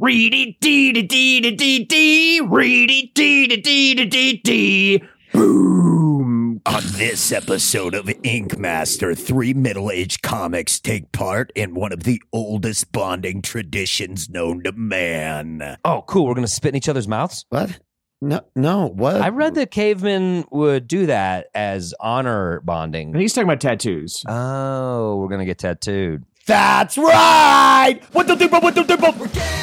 Reedy dee dee dee dee dee dee. Reedy dee dee dee dee dee dee. Boom. On this episode of Ink Master, three middle aged comics take part in one of the oldest bonding traditions known to man. Oh, cool. We're going to spit in each other's mouths? What? No, no. What? I read that cavemen would do that as honor bonding. And He's talking about tattoos. Oh, we're going to get tattooed. That's right. What the what the what the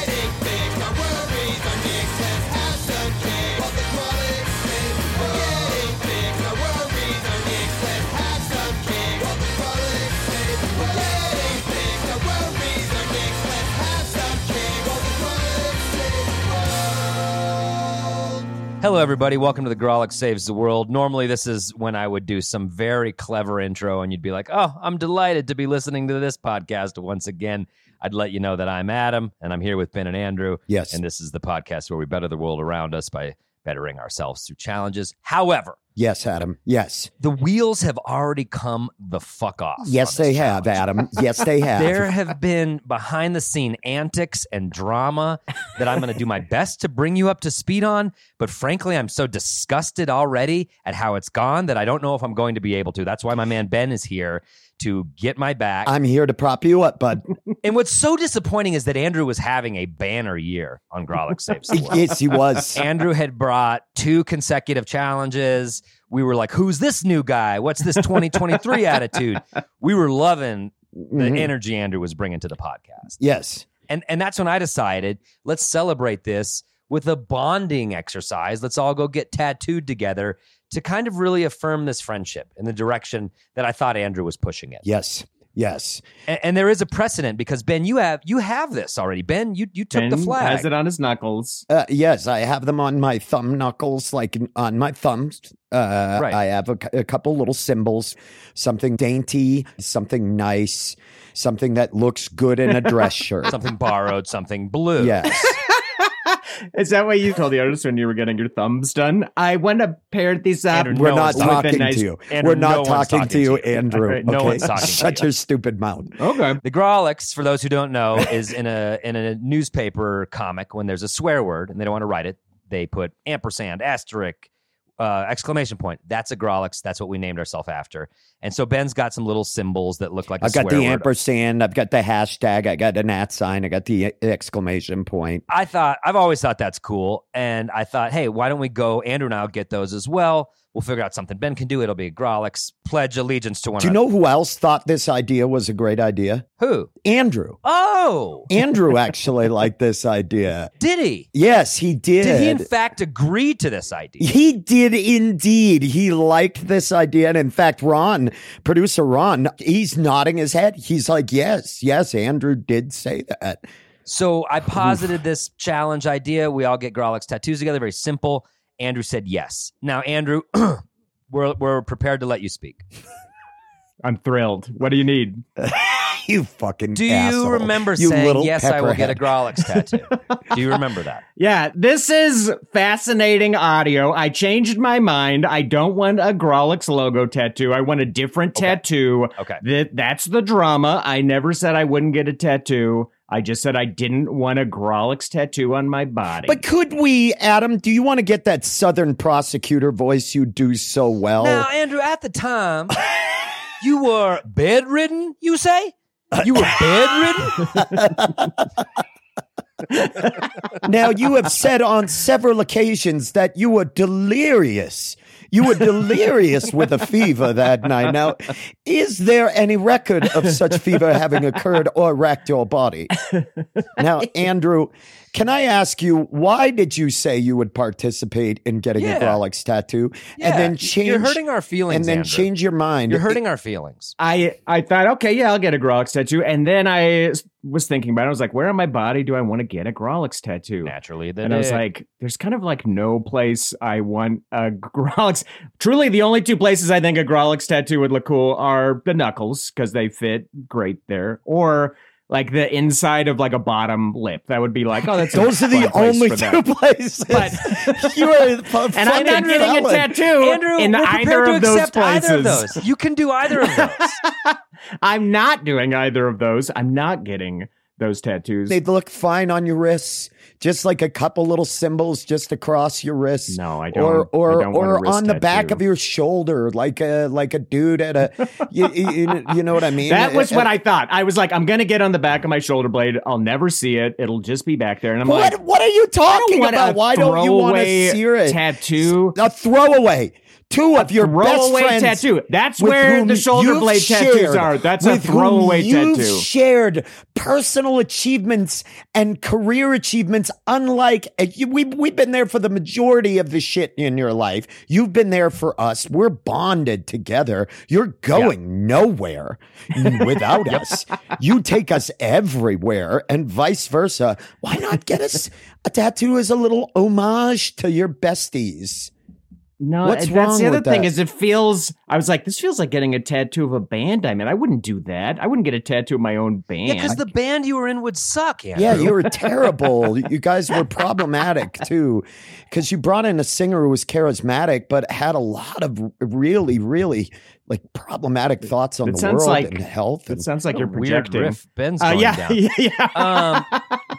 Hello, everybody. Welcome to the Grawlix Saves the World. Normally, this is when I would do some very clever intro, and you'd be like, Oh, I'm delighted to be listening to this podcast once again. I'd let you know that I'm Adam, and I'm here with Ben and Andrew. Yes. And this is the podcast where we better the world around us by bettering ourselves through challenges. However, Yes, Adam. Yes. the wheels have already come the fuck off. Yes, they this have. Adam. Yes, they have. There have been behind the scene antics and drama that I'm going to do my best to bring you up to speed on. But frankly, I'm so disgusted already at how it's gone that I don't know if I'm going to be able to. That's why my man Ben is here to get my back. I'm here to prop you up, bud. and what's so disappointing is that Andrew was having a banner year on Grawlix Saves the World. yes, he was. Andrew had brought two consecutive challenges. We were like, who's this new guy? What's this 2023 attitude? We were loving the Mhm. energy Andrew was bringing to the podcast. Yes. And and that's when I decided, let's celebrate this with a bonding exercise. Let's all go get tattooed together to kind of really affirm this friendship in the direction that I thought Andrew was pushing it. Yes. Yes. And, and there is a precedent because Ben, you have you have this already. Ben, you you took Ben the flag. Has it on his knuckles. Uh, yes, I have them on my thumb knuckles, like on my thumbs. Uh, Right. I have a, a couple little symbols, something dainty, something nice, something that looks good in a dress shirt. something borrowed, something blue. Yes. Is that what you told the artist when you were getting your thumbs done? I want to pair these up. Andrew, We're No not one's with a talking nice- to you. Andrew, We're not no talking, talking to you, to you. Andrew. All right, no okay? one's talking to Shut you. your stupid mouth. Okay. The Grawlix, for those who don't know, is in a in a newspaper comic when there's a swear word and they don't want to write it, they put ampersand, asterisk, uh, exclamation point. That's a Grawlix. That's what we named ourselves after. And so Ben's got some little symbols that look like I've got the ampersand. I've got the hashtag. I got an at sign. I got the exclamation point. I thought I've always thought that's cool, and I thought, hey, why don't we go? Andrew and I'll get those as well. We'll figure out something Ben can do. It'll be a Grawlix. Pledge allegiance to one. Do you know who else thought this idea was a great idea? who? Andrew. Oh, Andrew actually liked this idea. did he? Yes, he did. Did he in fact agree to this idea? He did indeed. He liked this idea. And in fact, Ron, producer Ron, he's nodding his head. He's like, yes, yes, Andrew did say that. So I posited this challenge idea. We all get Grawlix tattoos together. Very simple. Andrew said yes. Now, Andrew, we're we're prepared to let you speak. I'm thrilled. What do you need? you fucking Do asshole. you remember You saying yes? I will get a pepperhead." Grawlix tattoo. Do you remember that? Yeah, this is fascinating audio. I changed my mind. I don't want a Grawlix logo tattoo. I want a different Okay. tattoo. Okay. That that's the drama. I never said I wouldn't get a tattoo. I just said I didn't want a Grawlix tattoo on my body. But could we, Adam, do you want to get that Southern prosecutor voice you do so well? Now, Andrew, at the time, you were bedridden. You say you were bedridden. Now, you have said on several occasions that you were delirious. You were delirious with a fever that night. Now, is there any record of such fever having occurred or racked your body? Now, Andrew, can I ask you, why did you say you would participate in getting Yeah. a Grawlix tattoo Yeah, and then change? You're hurting our feelings, and then Andrew. change your mind. You're hurting our feelings. I I thought, okay, yeah, I'll get a Grawlix tattoo, and then I s- was thinking about it. I was like, where on my body do I want to get a Grawlix tattoo? Naturally, the and I was like, there's kind of like no place I want a Grawlix. Truly, the only two places I think a Grawlix tattoo would look cool are the knuckles because they fit great there, or like the inside of like a bottom lip. That would be like, oh, that's Those are the fun place only for two that. places. But- you are a fu- And I'm not getting a tattoo Andrew, in we're either prepared to of those accept places. either of those. You can do either of those. I'm not doing either of those. I'm not getting those tattoos. They'd look fine on your wrists, just like a couple little symbols just across your wrist. No, I don't. Or or don't or on the back of your shoulder, like a like a dude at a you, you, you know what I mean? That was Uh, what I thought. I was like, I'm gonna get on the back of my shoulder blade. I'll never see it. It'll just be back there. And I'm What like, what are you talking about? Why don't you want to see it? tattoo. a throwaway. Two of your best friends tattoo. That's where the shoulder blade tattoos are. That's a throwaway you've tattoo. shared personal achievements and career achievements. Unlike uh, we, we've been there for the majority of the shit in your life. You've been there for us. We're bonded together. You're going nowhere without us. You take us everywhere, and vice versa. Why not get us a tattoo as a little homage to your besties? No, What's that's the other thing that? is it feels. I was like, this feels like getting a tattoo of a band. I mean, I wouldn't do that. I wouldn't get a tattoo of my own band. yeah, because the band you were in would suck, Andrew. Yeah, you were terrible. you guys were problematic too, because you brought in a singer who was charismatic, but had a lot of really, really like problematic thoughts on It the world like- and health. It sounds like you're projecting. riff Ben's Uh, going yeah, down. yeah, yeah. Um,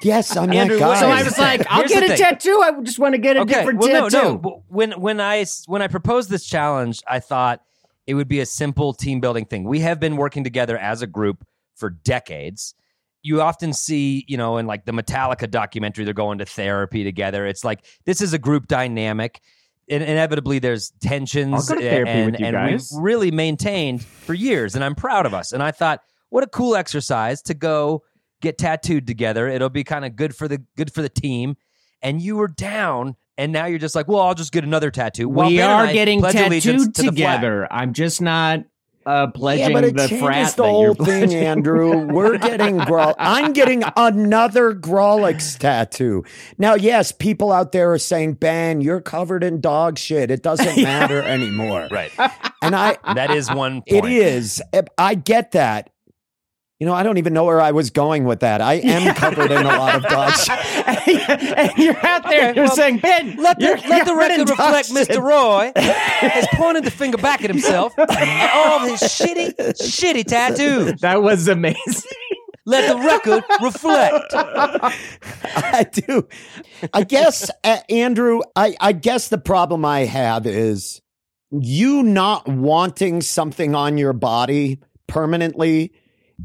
yes, I'm Andrew, that guy. so I was like, I'll get a thing. tattoo. I just want to get a okay, different well, tattoo. no, no. But When I when I proposed this challenge, I thought it would be a simple team building thing. We have been working together as a group for decades. You often see, you know, in like the Metallica documentary, they're going to therapy together. It's like this is a group dynamic. In- inevitably, there's tensions, I'll go to therapy and, and we've really maintained for years, and I'm proud of us. And I thought, what a cool exercise to go get tattooed together. It'll be kind of good for the good for the team. And you were down, and now you're just like, well, I'll just get another tattoo. Well, we Ben are getting tattooed to together. I'm just not uh, yeah, pledging but it the changes frat the that whole you're thing, pledging. Andrew. We're getting Grawl. I'm getting another Grawlix tattoo. Now, yes, people out there are saying, Ben, you're covered in dog shit. It doesn't matter anymore. Right. And I, That is one It point. is. I get that. You know, I don't even know where I was going with that. I am covered in a lot of shit. and you're out there, you're well, saying, Ben, Let the, let the record reflect. Mr. Roy has pointed the finger back at himself and all his shitty, shitty tattoos. That was amazing. Let the record reflect. I do. I guess, uh, Andrew, I, I guess the problem I have is you not wanting something on your body permanently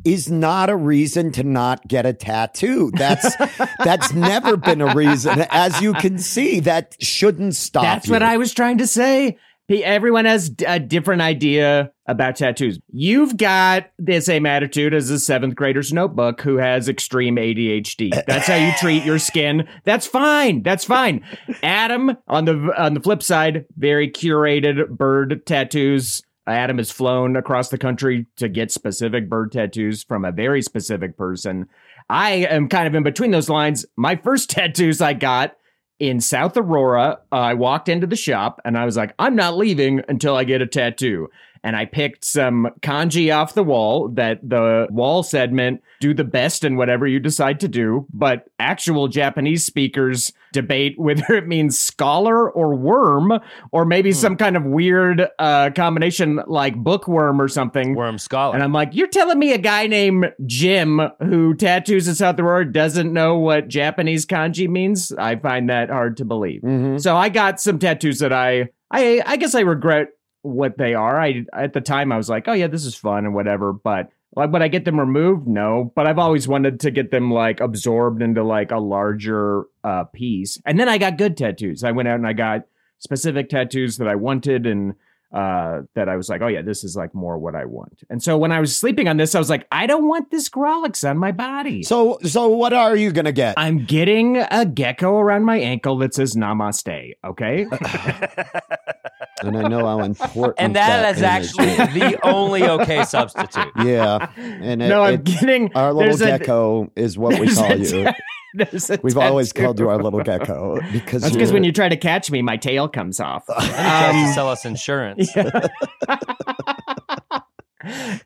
is not a reason to not get a tattoo. That's that's never been a reason. As you can see, that shouldn't stop. That's you. what I was trying to say. Everyone has a different idea about tattoos. You've got the same attitude as a seventh grader's notebook who has extreme ADHD. That's how you treat your skin. That's fine. That's fine. Adam, on the on the flip side, very curated bird tattoos. Adam has flown across the country to get specific bird tattoos from a very specific person. I am kind of in between those lines. My first tattoos I got in South Aurora. Uh, I walked into the shop and I was like, I'm not leaving until I get a tattoo. And I picked some kanji off the wall that the wall said meant do the best in whatever you decide to do. But actual Japanese speakers debate whether it means scholar or worm, or maybe some kind of weird uh, combination like bookworm or something. Worm scholar. And I'm like, you're telling me a guy named Jim who tattoos in South Aurora doesn't know what Japanese kanji means? I find that hard to believe. Mhm. So I got some tattoos that I, I, I guess I regret what they are. I at the time I was like, oh yeah, this is fun and whatever. But Like, would I get them removed? No, but I've always wanted to get them like absorbed into like a larger uh, piece. And then I got good tattoos. I went out and I got specific tattoos that I wanted and uh, that I was like, oh yeah, this is like more what I want. And so when I was sleeping on this, I was like, I don't want this Grawlix on my body. So, so what are you gonna get? I'm getting a gecko around my ankle that says Namaste. Okay. and I know how important. and that is image actually is. the only okay substitute. yeah. And it, no, I'm it's- getting our little there's a- gecko is what we call a you. ta- We've always called you our little gecko because That's because when you try to catch me, my tail comes off. And he tries to Um, sell us insurance.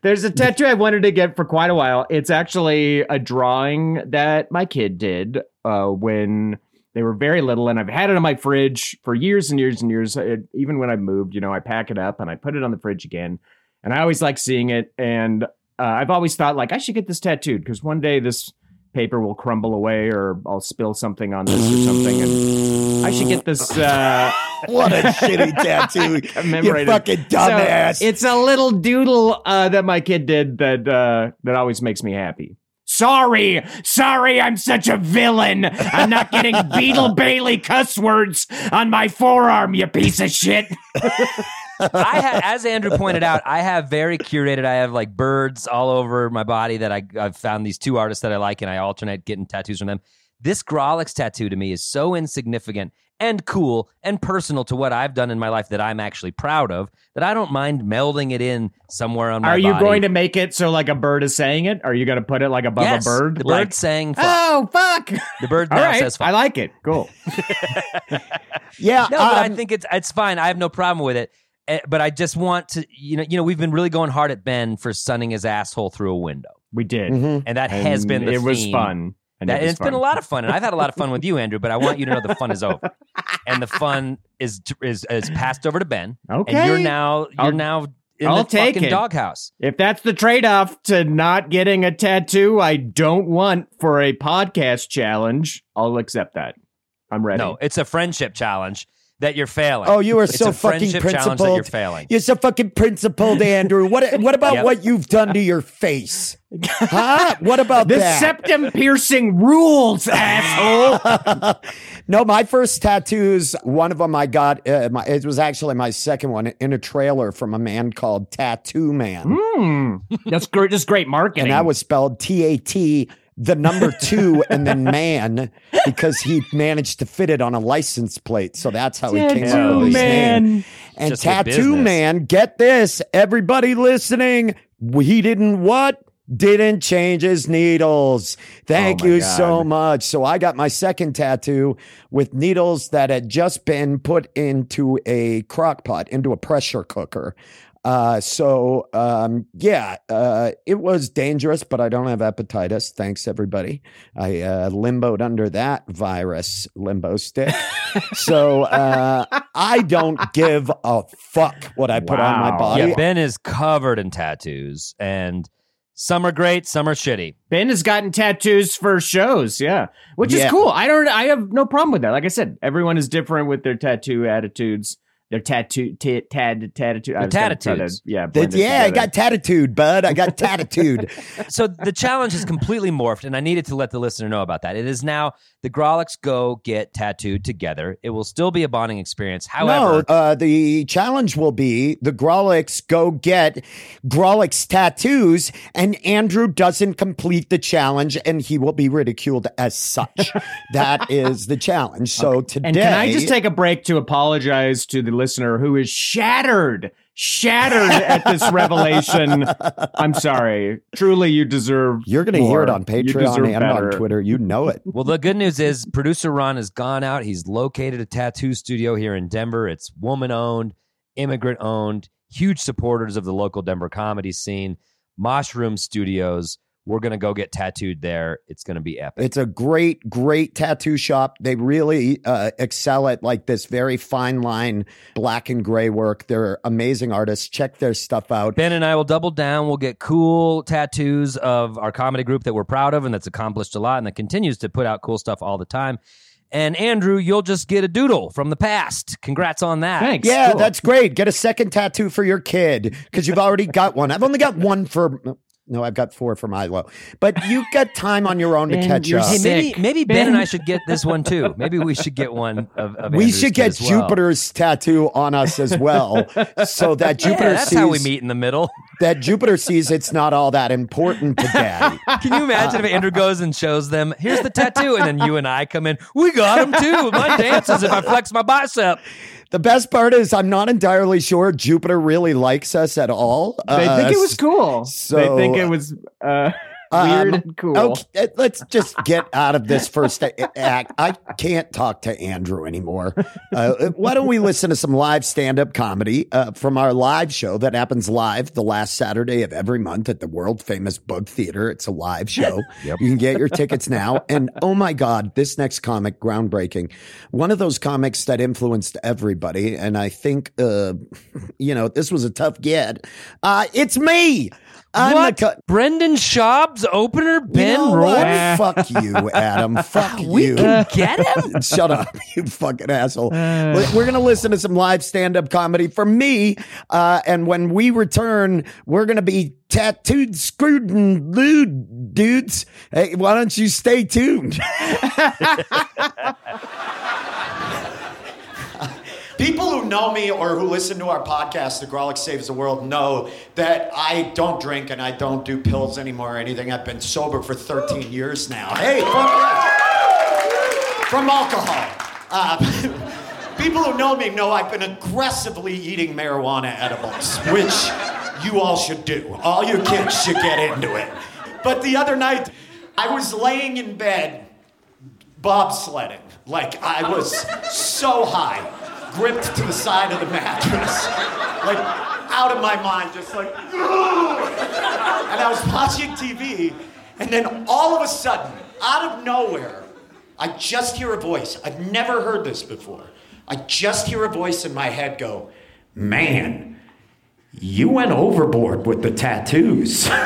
There's a tattoo I wanted to get for quite a while. It's actually a drawing that my kid did uh, when they were very little, and I've had it on my fridge for years and years and years. It, even when I moved, you know, I pack it up and I put it on the fridge again, and I always like seeing it. And uh, I've always thought like I should get this tattooed because one day this paper will crumble away, or I'll spill something on this or something, and I should get this. Uh, what a shitty tattoo. you fucking dumbass. So it's a little doodle uh, that my kid did that uh, that always makes me happy. Sorry, sorry, I'm such a villain. I'm not getting Beetle Bailey cuss words on my forearm, you piece of shit. I ha- as Andrew pointed out, I have very curated. I have like birds all over my body that I, I've found these two artists that I like, and I alternate getting tattoos from them. This Grawlix tattoo to me is so insignificant and cool and personal to what I've done in my life that I'm actually proud of that I don't mind melding it in somewhere on my body. Are you body. going to make it so like a bird is saying it? Are you going to put it like above yes, a bird? The bird like, saying fuck. oh fuck! the bird All now right, says fuck. I like it. Cool. yeah. No, but I um, think it's it's fine. I have no problem with it. Eh, But I just want to, you know, you know, we've been really going hard at Ben for sunning his asshole through a window, We did. mhm. and that has been the it was fun. And That, it was it's been a lot of fun, and I've had a lot of fun with you, Andrew. But I want you to know the fun is over, and the fun is is is passed over to Ben. Okay. and you're now you're I'll- now in I'll the take fucking it. doghouse. If that's the trade off to not getting a tattoo I don't want for a podcast challenge, I'll accept that. I'm ready. No, it's a friendship challenge that you're failing. Oh, you are it's so a fucking friendship challenge that you're failing. You're so fucking principled, Andrew. What what about Yep. what you've done to your face? Huh? What about the that? septum piercing rules, asshole. no, my first tattoos, one of them I got, uh, my, it was actually my second one in a trailer from a man called Tattoo Man. Hmm. That's great. That's great marketing. And that was spelled T A T, the number two, and then man, because he managed to fit it on a license plate. So that's how he came up tattoo with his name. And Just Tattoo. Man, get this, everybody listening, he didn't what? Didn't change his needles. Thank Oh you God. so much. So I got my second tattoo with needles that had just been put into a crock pot, into a pressure cooker. Uh, so um, yeah, uh, it was dangerous, but I don't have hepatitis. Thanks, everybody. I uh, limboed under that virus limbo stick. so uh, I don't give a fuck what I put on my body. Yeah, Ben is covered in tattoos, and some are great, some are shitty. Ben has gotten tattoos for shows, yeah, which Yeah. is cool. I don't. I have no problem with that. Like I said, everyone is different with their tattoo attitudes. Their tattoo, t- tad, tattoo, I was gonna try to- tattitudes. yeah, That- yeah, I got tattooed, bud. I got tattooed. So the challenge has completely morphed, and I needed to let the listener know about that. It is now the Grawlix Go get tattooed together. It will still be a bonding experience. However, no, uh, the challenge will be the Grawlix go get Grawlix tattoos, and Andrew doesn't complete the challenge, and he will be ridiculed as such. that is the challenge. So today, And can I just take a break to apologize to the listener who is shattered, shattered at this revelation? I'm sorry. Truly, you deserve. You're going to hear it more. on You Patreon deserve and better. on Twitter. You know it. well, the good news is producer Ron has gone out. He's located a tattoo studio here in Denver. It's woman owned, immigrant owned, huge supporters of the local Denver comedy scene. Mushroom Studios. We're going to go get tattooed there. It's going to be epic. It's a great, great tattoo shop. They really uh, excel at like this very fine line black and gray work. They're amazing artists. Check their stuff out. Ben and I will double down. We'll get cool tattoos of our comedy group that we're proud of and that's accomplished a lot and that continues to put out cool stuff all the time. And Andrew, you'll just get a doodle from the past. Congrats on that. Thanks. Yeah, Cool. that's great. Get a second tattoo for your kid because you've already got one. I've only got one for. No, I've got four for Milo. But you've got time on your own to Ben, catch you're up. Hey, maybe maybe Ben, Ben. and I should get this one too. Maybe we should get one of. of we Andrew's should get as well. Jupiter's tattoo on us as well, so that Yeah, Jupiter that's sees how we meet in the middle. that Jupiter sees it's not all that important to Daddy. Can you imagine if Andrew goes and shows them, here's the tattoo, and then you and I come in, we got him too. Mine dances if I flex my bicep. The best part is I'm not entirely sure Jupiter really likes us at all. They Uh, think it was cool. so- they think it was uh, weird Um, and cool. Okay, let's just get out of this first act. I can't talk to Andrew anymore. Uh, why don't we listen to some live stand up comedy uh, from our live show that happens live the last Saturday of every month at the world famous Bug Theater? It's a live show. You can get your tickets now. And oh my God, this next comic, groundbreaking. One of those comics that influenced everybody. And I think, uh, you know, this was a tough get. Uh, it's me. I'm what? the co- Brendan Schaub's opener, Ben you know Roy? what? Fuck you, Adam. Fuck We you. can get him? Shut up, you fucking asshole. We're going to listen to some live stand up comedy from me. Uh, and when we return, we're going to be tattooed, screwed, and lewd, dudes. Hey, why don't you stay tuned? People who know me or who listen to our podcast, The Grawlix Saves the World, know that I don't drink and I don't do pills anymore or anything. I've been sober for 13 years now. Hey, yeah. From alcohol. Uh, people who know me know I've been aggressively eating marijuana edibles, which you all should do. All you kids should get into it. But the other night, I was laying in bed bobsledding. Like I was so high, gripped to the side of the mattress, like out of my mind, just like. And I was watching TV, and then all of a sudden, out of nowhere, I just hear a voice. I've never heard this before. I just hear a voice in my head go, "Man, you went overboard with the tattoos."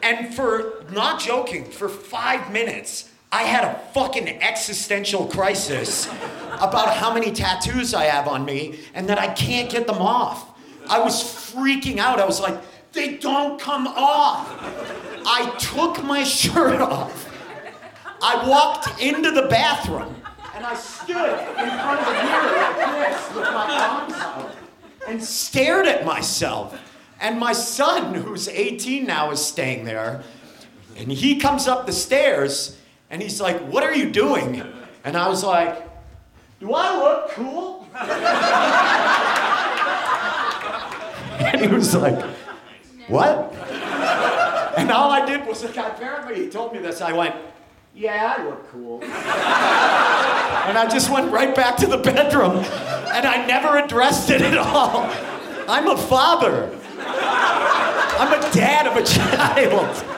And for not joking, for five minutes, I had a fucking existential crisis about how many tattoos I have on me and that I can't get them off. I was freaking out. I was like, they don't come off. I took my shirt off. I walked into the bathroom and I stood in front of the mirror like this with my arms out and stared at myself. And my son, who's 18 now, is staying there. And he comes up the stairs and he's like, What are you doing? And I was like, Do I look cool? and he was like, What? And all I did was, like, apparently he told me this. I went, Yeah, I look cool. and I just went right back to the bedroom and I never addressed it at all. I'm a father. I'm a dad of a child.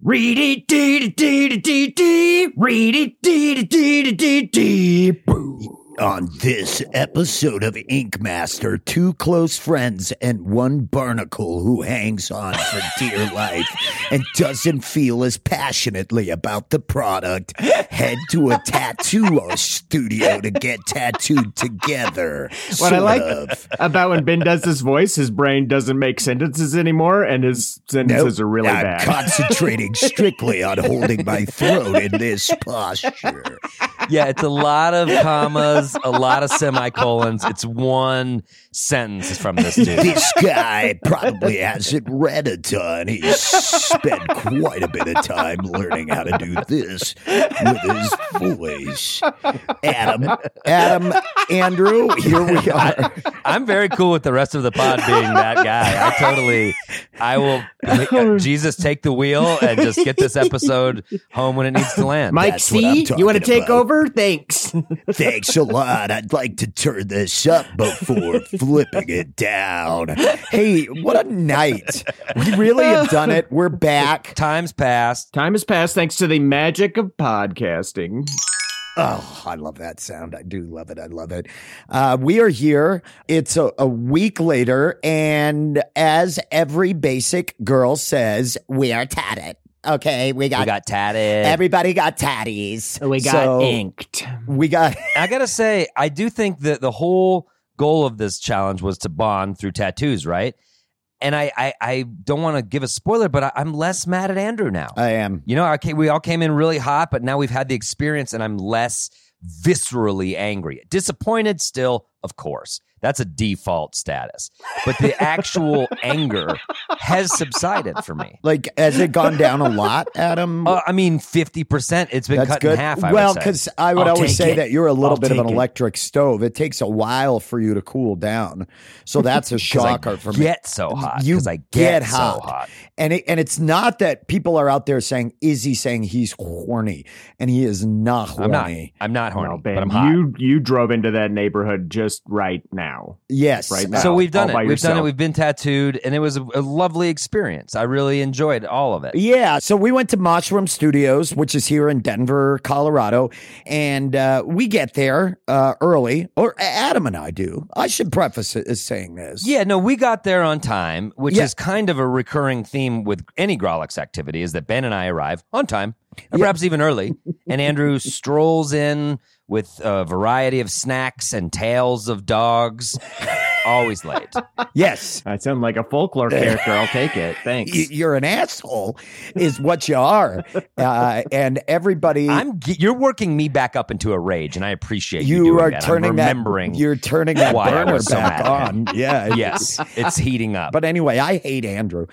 Read it, dee dee dee dee dee. Read it, dee dee dee dee dee. Boo. On this episode of Ink Master, two close friends and one barnacle who hangs on for dear life and doesn't feel as passionately about the product head to a tattoo studio to get tattooed together. What I like of. about when Ben does this voice, his brain doesn't make sentences anymore, and his sentences Nope. are really I'm bad. concentrating strictly on holding my throat in this posture. yeah, it's a lot of commas, a lot of semicolons. It's one sentence from this dude. This guy probably hasn't read a ton. He's spent quite a bit of time learning how to do this with his voice. Adam, Adam, Andrew, here we are. I'm very cool with the rest of the pod being that guy. I totally, I will, uh, Jesus, take the wheel and just get this episode home when it needs to land. Mike That's C, you want to take about. over? Thanks. thanks a lot. I'd like to turn this up before flipping it down. Hey, what a night. We really have done it. We're back. Time's passed. Time has passed thanks to the magic of podcasting. Oh, I love that sound. I do love it. I love it. Uh, we are here. It's a, a week later. And as every basic girl says, we are tatted. Okay. We got, We got tatted. everybody got tatties. We got So, inked. We got, I gotta say, I do think that the whole goal of this challenge was to bond through tattoos, right? And I, I, I don't want to give a spoiler, but I, I'm less mad at Andrew now. I am. you know, I came, we all came in really hot, but now we've had the experience, and I'm less viscerally angry. Disappointed still, of course. That's a default status. But the actual anger has subsided for me. Like, has it gone down a lot, Adam? Uh, I mean, 50%. It's been That's cut good. in half, I well, because I would I'll always say it. that you're a little I'll bit of an take it. electric stove. It takes a while for you to cool down, so that's a shocker I for me. get so hot. You Because I get, get so hot. hot. And it, and it's not that people are out there saying, "Is he saying he's horny?" And he is not horny. I'm not. I'm not horny, No, but I'm hot. you you drove into that neighborhood just right now. Yes, Right now. so we've done it. We've done it. We've been tattooed, and it was a, a lovely experience. I really enjoyed all of it. Yeah, so we went to Mushroom Studios, which is here in Denver, Colorado, and uh, we get there uh, early, or Adam and I do. I should preface it as saying this. Yeah, no, we got there on time, which Yeah. is kind of a recurring theme with any Grawlix activity is that Ben and I arrive on time, or perhaps even early, and Andrew strolls in with a variety of snacks and tails of dogs, always late. Yes, I sound like a folklore character. I'll take it. Thanks. y- you're an asshole, is what you are, uh, and everybody. I'm you're working me back up into a rage, and I appreciate you. you doing are that. turning I'm that. remembering. You're turning that why burner so back mad at him. on. Yeah. yes, it's heating up. But anyway, I hate Andrew,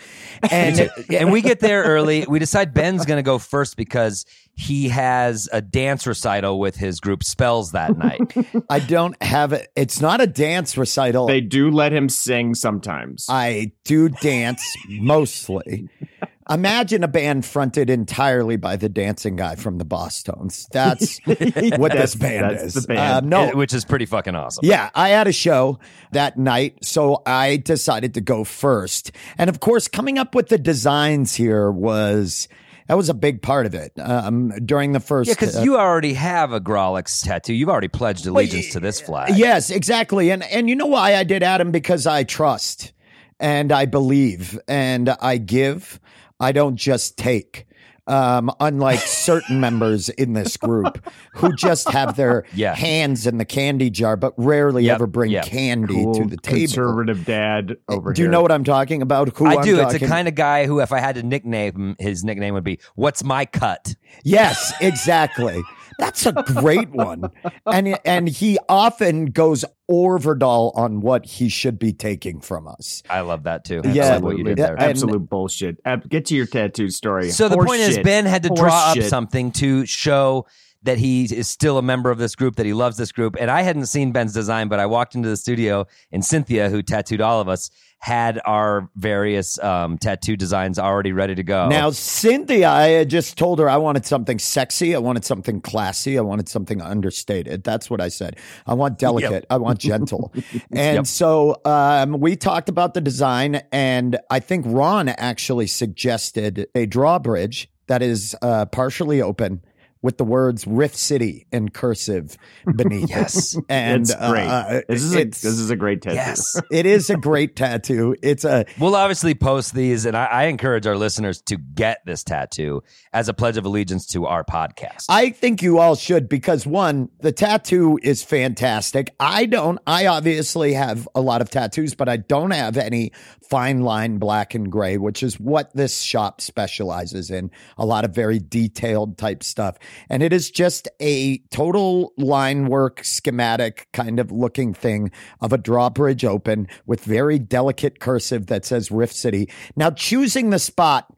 and and we get there early. We decide Ben's going to go first because he has a dance recital with his group Spells that night. I don't have it. It's not a dance recital. they do let him sing sometimes. I do dance mostly. Imagine a band fronted entirely by the dancing guy from the Bosstones. That's what That's- this band that's is. the band. Uh, no, which is pretty fucking awesome. yeah, I had a show that night, so I decided to go first. And of course, coming up with the designs here was that was a big part of it. Um, during the first, Yeah, because uh, you already have a Grawlix tattoo. You've already pledged allegiance to this flag. Yes, exactly. And and you know why I did Adam because I trust and I believe and I give. I don't just take. Um, unlike certain members in this group who just have their Yeah. hands in the candy jar, but rarely Yep, ever bring yep. candy Cool to the table. conservative dad over Do here. you know what I'm talking about? Who I I'm do. It's the kind of guy who, if I had to nickname him, his nickname would be "What's my cut?" Yes, exactly. That's a great one. And and he often goes Orverdal on what he should be taking from us. I love that too. Yeah. I what you did Yeah, there. and- Absolute bullshit. Get to your tattoo story. So the Horse point is. Ben had to Horse draw up something to show that he is still a member of this group, that he loves this group. And I hadn't seen Ben's design, but I walked into the studio, and Cynthia, who tattooed all of us, had our various um, tattoo designs already ready to go. Now, Cynthia, I had just told her I wanted something sexy. I wanted something classy. I wanted something understated. That's what I said. I want delicate. I want gentle. and Yep. so um, we talked about the design, and I think Ron actually suggested a drawbridge that is uh, partially open. With the words "Riff City" in cursive beneath. Yes. and It's great. uh, this is a, this is a great tattoo. yes. it is a great tattoo. It's a We'll obviously post these, and I, I encourage our listeners to get this tattoo as a pledge of allegiance to our podcast. I think you all should because one, the tattoo is fantastic. I don't, I obviously have a lot of tattoos, but I don't have any fine line black and gray, which is what this shop specializes in. A lot of very detailed type stuff. And it is just a total line work schematic kind of looking thing of a drawbridge open with very delicate cursive that says Riff City. Now, choosing the spot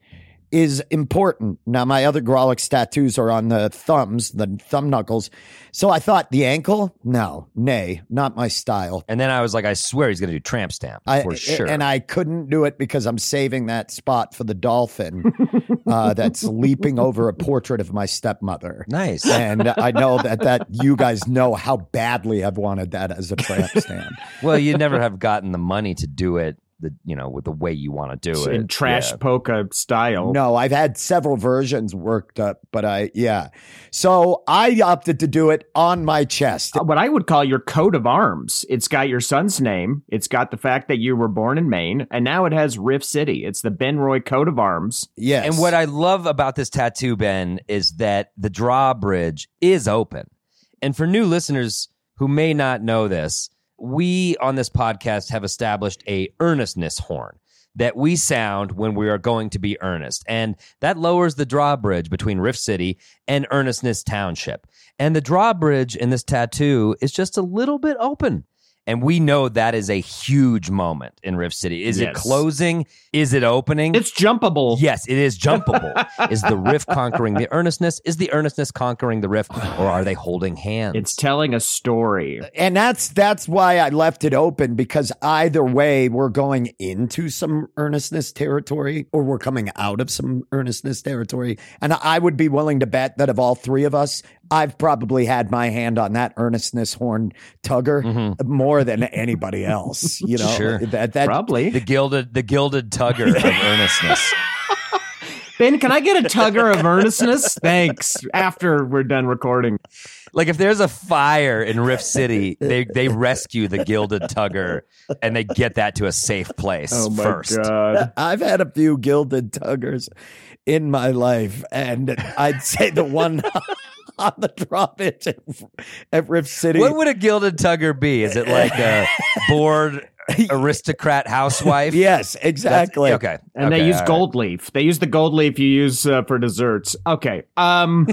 is important. Now, my other Grawlix tattoos are on the thumbs, the thumb knuckles. So I thought the ankle, no, nay, not my style. And then I was like, I swear he's going to do tramp stamp I, for sure. And I couldn't do it because I'm saving that spot for the dolphin uh, that's leaping over a portrait of my stepmother. nice. And I know that that you guys know how badly I've wanted that as a tramp stamp. well, you never have gotten the money to do it. The you know with the way you want to do it in trash Yeah. polka style. No, I've had several versions worked up, but I yeah. So I opted to do it on my chest. Uh, what I would call your coat of arms. It's got your son's name. It's got the fact that you were born in Maine, and now it has Riff City. It's the Ben Roy coat of arms. Yes. And what I love about this tattoo, Ben, is that the drawbridge is open. And for new listeners who may not know this, we on this podcast have established a earnestness horn that we sound when we are going to be earnest. And that lowers the drawbridge between Riff City and Earnestness Township. And the drawbridge in this tattoo is just a little bit open. And we know that is a huge moment in Riff City. Is it closing? Is it opening? It's jumpable. Yes, it is jumpable. is the Riff conquering the earnestness? Is the earnestness conquering the Riff? Or are they holding hands? It's telling a story. and that's that's why I left it open because either way we're going into some earnestness territory or we're coming out of some earnestness territory and I would be willing to bet that of all three of us I've probably had my hand on that earnestness horn tugger more than anybody else you know Mm-hmm. Sure. that that Probably. the gilded the gilded tugger of earnestness. ben, can I get a tugger of earnestness? Thanks. After we're done recording. Like if there's a fire in Riff City, they they rescue the gilded tugger and they get that to a safe place Oh my first. god. I've had a few gilded tuggers in my life, and I'd say the one on the drawbridge at, at Riff City. What would a gilded tugger be? Is it like a bored aristocrat housewife? yes, That's- exactly. Okay. And they use all right. gold leaf. They use the gold leaf you use uh, for desserts. Okay. Um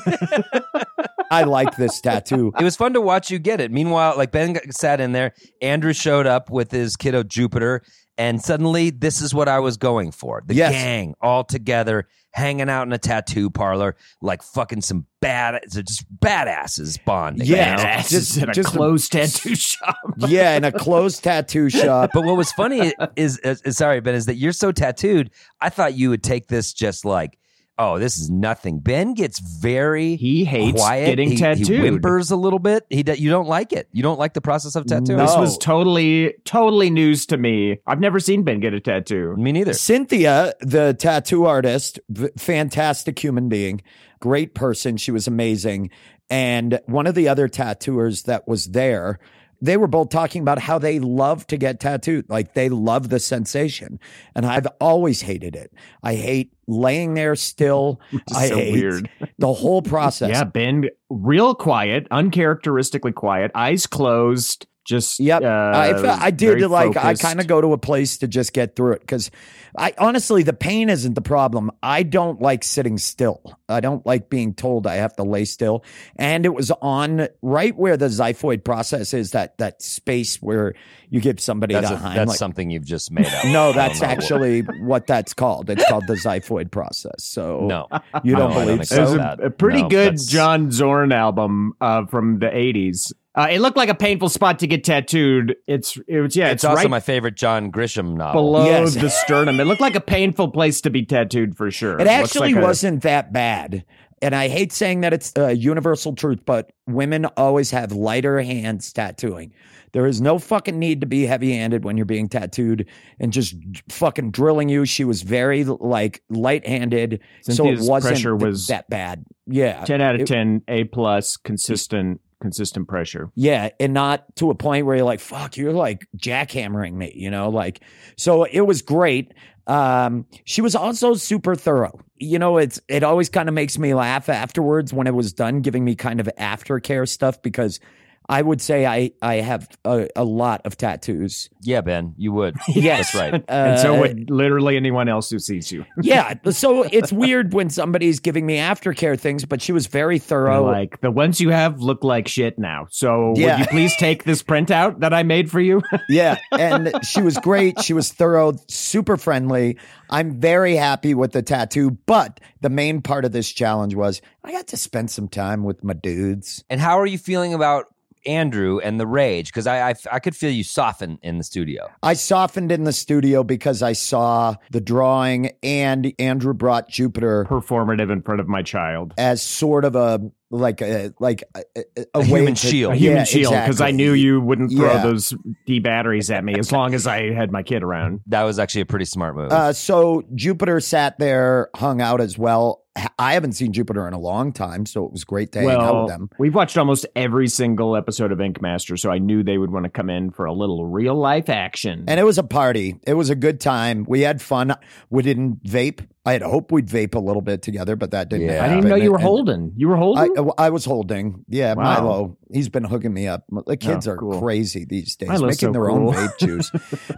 I like this tattoo. It was fun to watch you get it. Meanwhile, like Ben got- sat in there, Andrew showed up with his kiddo Jupiter, and suddenly this is what I was going for. The Yes. gang all together, hanging out in a tattoo parlor, like fucking some bad, just badasses bonding. you Yeah. know? that's just- just, in a just- closed tattoo shop. Yeah, in a closed tattoo shop. But what was funny is, is, is- sorry, Ben, is that you're so tattooed. I thought you would take this just like, oh, this is nothing. Ben gets very He hates quiet. getting he, tattooed. He whimpers a little bit. He you don't like it. You don't like the process of tattooing. No. This was totally, totally news to me. I've never seen Ben get a tattoo. Me neither. Cynthia, the tattoo artist, v- fantastic human being, great person. She was amazing. And one of the other tattooers that was there, they were both talking about how they love to get tattooed. Like they love the sensation. And I've always hated it. I hate laying there still. I so hate weird. the whole process. Yeah, been real quiet, uncharacteristically quiet, eyes closed. Just Yep. uh, I, fe- I did very like, I kind of go to a place to just get through it because I honestly, the pain isn't the problem. I don't like sitting still. I don't like being told I have to lay still. And it was on right where the xiphoid process is that, that space where you give somebody That's, the a, that's like- something you've just made up. No, that's actually what that's called. It's called the xiphoid process. So no. you don't No, I don't believe think so? There's so. a, a pretty No, good that's- John Zorn album uh, from the '80s. Uh, it looked like a painful spot to get tattooed. It's it was yeah, It's, it's, also right my favorite John Grisham novel. below Yes. the sternum. It looked like a painful place to be tattooed for sure. It looks actually like wasn't that bad. And I hate saying that it's a universal truth, but women always have lighter hands tattooing. There is no fucking need to be heavy handed when you're being tattooed and just fucking drilling you. She was very like light handed. So it wasn't pressure th- was that bad. Yeah. ten out of It- ten, A plus, consistent, consistent pressure. Yeah, and not to a point where you're like, "Fuck, you're like jackhammering me," you know. Like, so it was great. Um, she was also super thorough. You know, it's it always kind of makes me laugh afterwards when it was done, giving me kind of aftercare stuff because I would say I I have a, a lot of tattoos. Yeah, Ben, you would. Yes. That's right. and so Uh, would literally anyone else who sees you. yeah. So it's weird when somebody's giving me aftercare things, but she was very thorough. like the ones you have look like shit now. So Yeah. would you please take this printout that I made for you? Yeah, and she was great. She was thorough, super friendly. I'm very happy with the tattoo, but the main part of this challenge was I got to spend some time with my dudes. And how are you feeling about Andrew and the rage? Because I, I I could feel you soften in the studio. I softened in the studio because I saw the drawing and Andrew brought Jupiter Performative in front of my child. as sort of a like a like a, a, a A human to- shield. A human Yeah, shield because I knew you wouldn't throw Yeah. those D batteries at me as long as I had my kid around. That was actually a pretty smart move. Uh, so Jupiter sat there, hung out as well. I haven't seen Jupiter in a long time, so it was great to hang out with them. we've watched almost every single episode of Ink Master, so I knew they would want to come in for a little real life action. And it was a party. It was a good time. We had fun. We didn't vape. I had hoped we'd vape a little bit together, but that didn't Yeah. happen. I didn't even know you were And- holding. You were holding. I was holding. Yeah, Wow. Milo. He's been hooking me up. The kids Oh, are cool. crazy these days, Milo's making so their cool. own vape juice.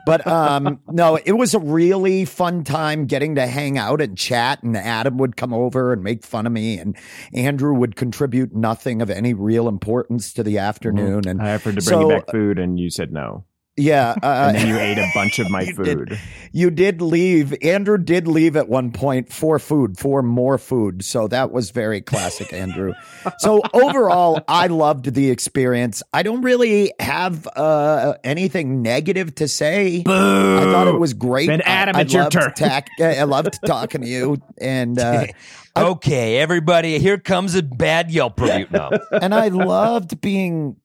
but um, no, it was a really fun time getting to hang out and chat. And Adam would come over and make fun of me, and Andrew would contribute nothing of any real importance to the afternoon. And I offered to bring so- you back food, and you said no. Yeah, uh, And then you ate a bunch of my You did. food. You did leave. Andrew did leave at one point for food, for more food. So that was very classic, Andrew. So overall, I loved the experience. I don't really have uh, anything negative to say. Boo! I thought it was great. Then Adam, I, I it's your loved turn. tac- I loved talking to you, and uh, okay, everybody, here comes a bad Yelp review. No. and I loved being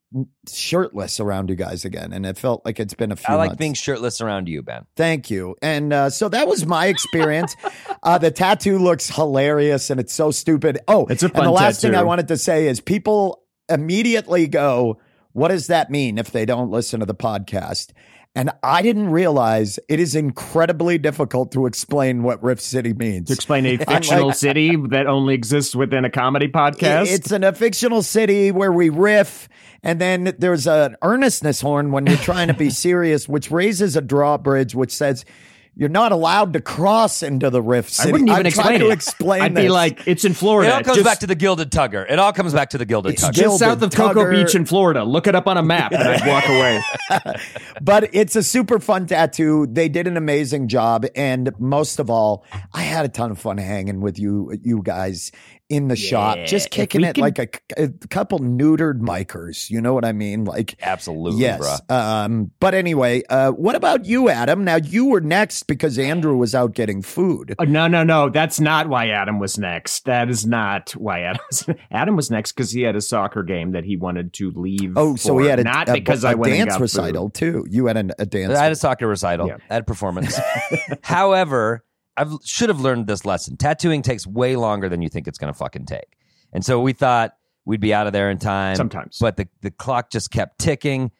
shirtless around you guys again. And it felt like it's been a few. I like months. being shirtless around you, Ben. Thank you. And uh, so that was my experience. uh, the tattoo looks hilarious and it's so stupid. Oh, It's a fun and the last thing. I wanted to say is people immediately go, What does that mean if they don't listen to the podcast? And I didn't realize it is incredibly difficult to explain what Riff City means. To explain a fictional city that only exists within a comedy podcast. It's in a fictional city where we riff, and then there's an earnestness horn when you're trying to be serious, which raises a drawbridge which says you're not allowed to cross into the Riff City. I wouldn't even I'm explain trying to it. explain I'd this. be like, it's in Florida. It all comes just, back to the Gilded Tugger. It all comes back to the Gilded It's Tugger. just- just south of Gilded Cocoa Tugger. Beach in Florida. Look it up on a map, and I'd walk away. but it's a super fun tattoo. They did an amazing job, and most of all, I had a ton of fun hanging with you, you guys in the shop, just kicking it can- like a, a couple neutered micers. You know what I mean? Like Absolutely, Yes. bruh. Um, but anyway, uh, what about you, Adam? Now you were next because Andrew was out getting food. Oh, no, no, no. That's not why Adam was next. That is not why Adam was. Adam was next because he had a soccer game that he wanted to leave. Oh, so for. he had a, not a- because a I went dance recital food. too. You had an, a dance. I had a soccer recital. Yeah. I had performance. However, I should have learned this lesson. Tattooing takes way longer than you think it's going to fucking take. And so we thought we'd be out of there in time. Sometimes. But the, the clock just kept ticking.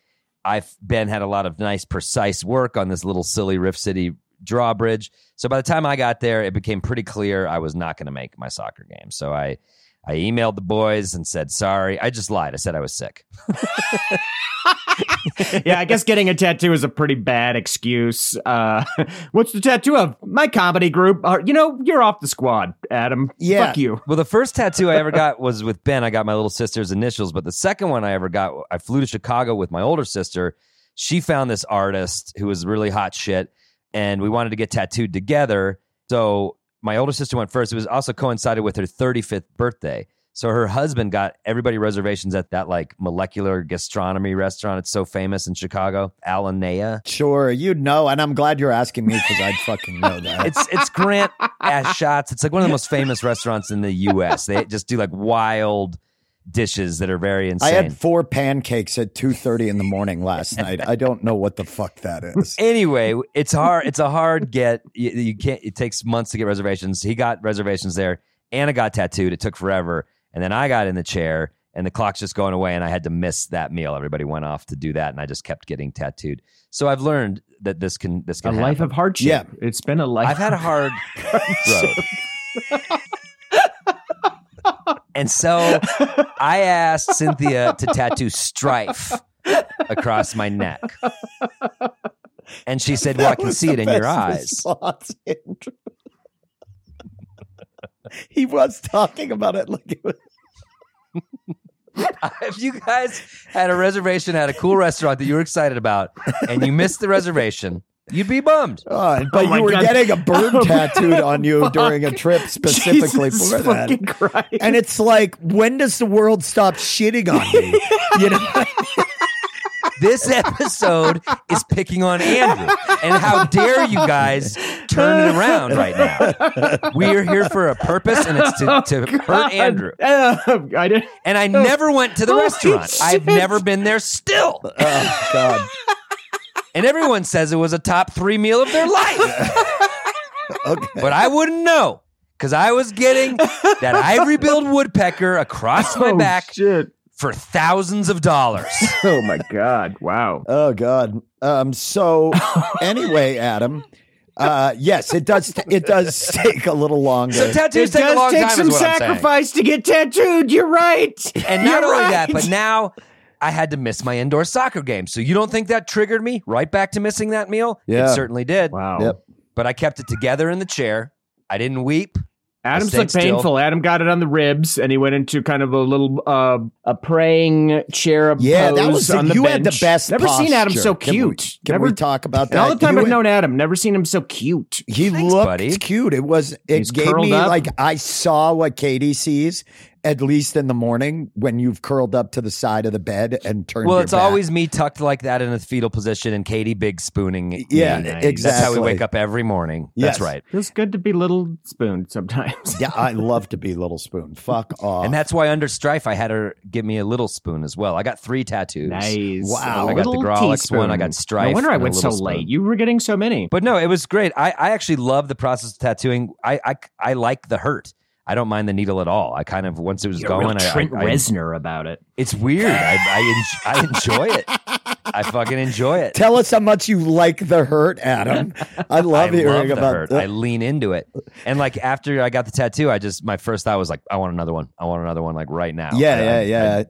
I've Ben had a lot of nice, precise work on this little silly Riff City drawbridge. So by the time I got there, it became pretty clear I was not going to make my soccer game. So I I emailed the boys and said sorry. I just lied. I said I was sick. yeah, I guess getting a tattoo is a pretty bad excuse. Uh, what's the tattoo of? My comedy group. Uh, you know, you're off the squad, Adam. Yeah. Fuck you. Well, the first tattoo I ever got was with Ben. I got my little sister's initials, but the second one I ever got, I flew to Chicago with my older sister. She found this artist who was really hot shit, and we wanted to get tattooed together. So my older sister went first. It was also coincided with her 35th birthday. So her husband got everybody reservations at that like molecular gastronomy restaurant. It's so famous in Chicago, Alinea. Sure, you know, and I'm glad you're asking me because I'd fucking know that. It's it's Grant Achatz. It's like one of the most famous restaurants in the U.S. They just do like wild dishes that are very insane. I had four pancakes at two thirty in the morning last night. I don't know what the fuck that is. anyway, it's hard. It's a hard get. You, you can't. It takes months to get reservations. He got reservations there. Anna got tattooed. It took forever, and then I got in the chair, and the clock's just going away, and I had to miss that meal. Everybody went off to do that, and I just kept getting tattooed. So I've learned that this can this A can life of hardship. Yeah. It's been a life. I've had a hard road. And so I asked Cynthia to tattoo strife across my neck. And she said, Well, I can see it in your eyes. He was talking about it like it was. if you guys had a reservation at a cool restaurant that you were excited about and you missed the reservation, you'd be bummed. Oh, but my you were God. getting a bird tattooed on you during a trip specifically Jesus for that. Christ. And it's like, when does the world stop shitting on me? you know, This episode is picking on Andrew. And how dare you guys turn it around right now? We are here for a purpose, and it's to, to hurt Andrew. Uh, I did. And I never went to the Holy restaurant. I've never been there still. oh God. And everyone says it was a top three meal of their life. Okay. But I wouldn't know because I was getting that ivory billed woodpecker across my Oh, back shit. for thousands of dollars. Oh my god! Wow. Oh God. Um. So anyway, Adam. Uh. Yes, it does. It does take a little longer. So tattoos It take a long take time, some is saying. sacrifice to get tattooed. You're right. And not You're only that, but now I had to miss my indoor soccer game. So you don't think that triggered me right back to missing that meal? Yeah. It certainly did. wow. Yep. But I kept it together in the chair. I didn't weep. Adam's stayed looked still. painful. Adam got it on the ribs, and he went into kind of a little uh, a praying cherub. Yeah, that pose was the, on the you had the best. Never seen Adam posture. so Can we- cute. Can never, we talk about that? all the time You I've had- known Adam, never seen him so cute. He Thanks, looked buddy. cute. It was. It He's gave me up. like I saw what Katie sees at least in the morning when you've curled up to the side of the bed and turned. Well, your it's back. always me tucked like that in a fetal position and Katie big spooning. Yeah, me. exactly. That's how we wake up every morning. Yes. That's right. Feels good to be little spoon sometimes. Yeah, I love to be Little Spoon. Fuck off. And that's why under strife, I had her give me a little spoon as well. I got three tattoos. nice. Wow. A I got the little Grawlix one, I got. Strife No wonder I went so little late. You were getting so many. But no, it was great. I, I actually love the process of tattooing. I, I I like the hurt. I don't mind the needle at all. I kind of once it was You're going, I, Trent I, I- Reznor about it. it's weird. I I enjoy it. I fucking enjoy it. Tell us how much you like the hurt, Adam. I love I hearing love the about hurt. that. I lean into it, and like after I got the tattoo, I just my first thought was like, I want another one. I want another one like right now. yeah, I- yeah, I-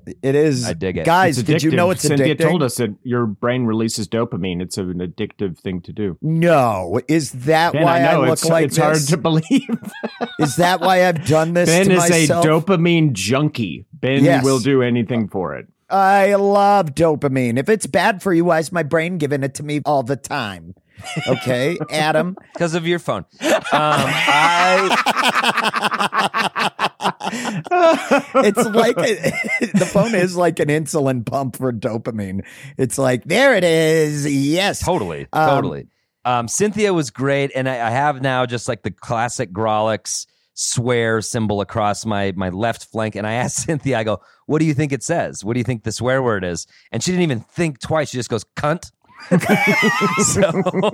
yeah. it is. I dig it. Guys, did you know it's Cynthia addicting? told us that your brain releases dopamine. It's an addictive thing to do. No, is that Ben, why I, I know look it's, like it's hard this? to believe. Is that why I've done this ben to is myself? a dopamine junkie. Ben Yes. will do anything for it. I love dopamine. If it's bad for you, why is my brain giving it to me all the time? Okay, Adam. because of your phone. Um, I it's like the phone is like an insulin pump for dopamine. It's like there it is. Yes, totally, Um, totally. Um, Cynthia was great, and I, I have now just like the classic Grawlix swear symbol across my my left flank. And I asked Cynthia, I go, "What do you think it says? What do you think the swear word is?" And she didn't even think twice. She just goes, "Cunt." so,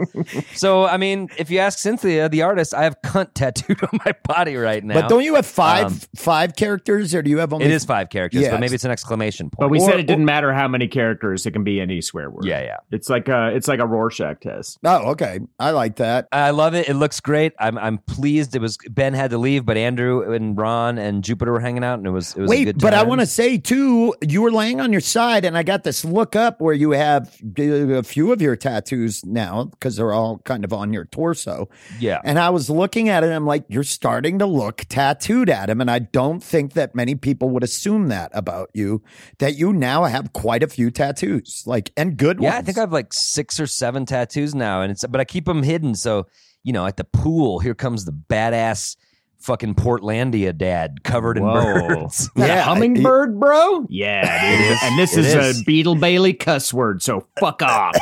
so I mean, if you ask Cynthia, the artist, I have cunt tattooed on my body right now. But don't you have five Um, five characters, or do you have only? it is five characters, Yes. but maybe it's an exclamation point. But we Or- said it didn't matter how many characters; it can be any swear word. yeah, yeah. it's like a it's like a Rorschach test. Oh, okay. I like that. I love it. It looks great. I'm I'm pleased. It was Ben had to leave, but Andrew and Ron and Jupiter were hanging out, and it was it was a Wait, good but I want to say too, you were laying on your side, and I got this look up where you have uh, a few of your tattoos now because they're all kind of on your torso. yeah. And I was looking at it, and I'm like, you're starting to look tattooed, Adam. And I don't think that many people would assume that about you, that you now have quite a few tattoos, like, and good Yeah, ones. I think I have like six or seven tattoos now, and it's but I keep them hidden. So you know, at the pool, here comes the badass fucking Portlandia dad covered in Whoa. birds. Yeah, a hummingbird, bro? Yeah, It dude. is. And this It is, is. a Beetle Bailey cuss word, so fuck off.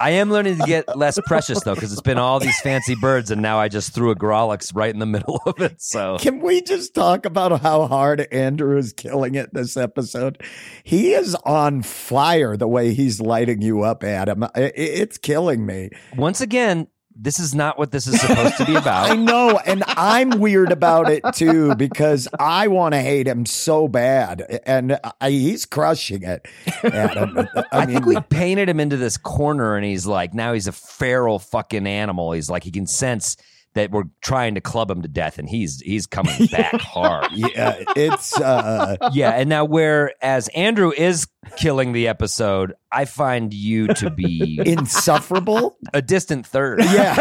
I am learning to get less precious though, because it's been all these fancy birds, and now I just threw a Grawlix right in the middle of it. So Can we just talk about how hard Andrew is killing it this episode? He is on fire the way he's lighting you up, Adam. I- I- It's killing me. once again, this is not what this is supposed to be about. I know, and I'm weird about it too because I want to hate him so bad, and I, he's crushing it. Adam, I, I, mean, think we painted him into this corner, and he's like, now he's a feral fucking animal. He's like, he can sense that were trying to club him to death, and he's he's coming back hard. Yeah, it's uh, Yeah, and now whereas Andrew is killing the episode, I find you to be insufferable. a distant third. Yeah.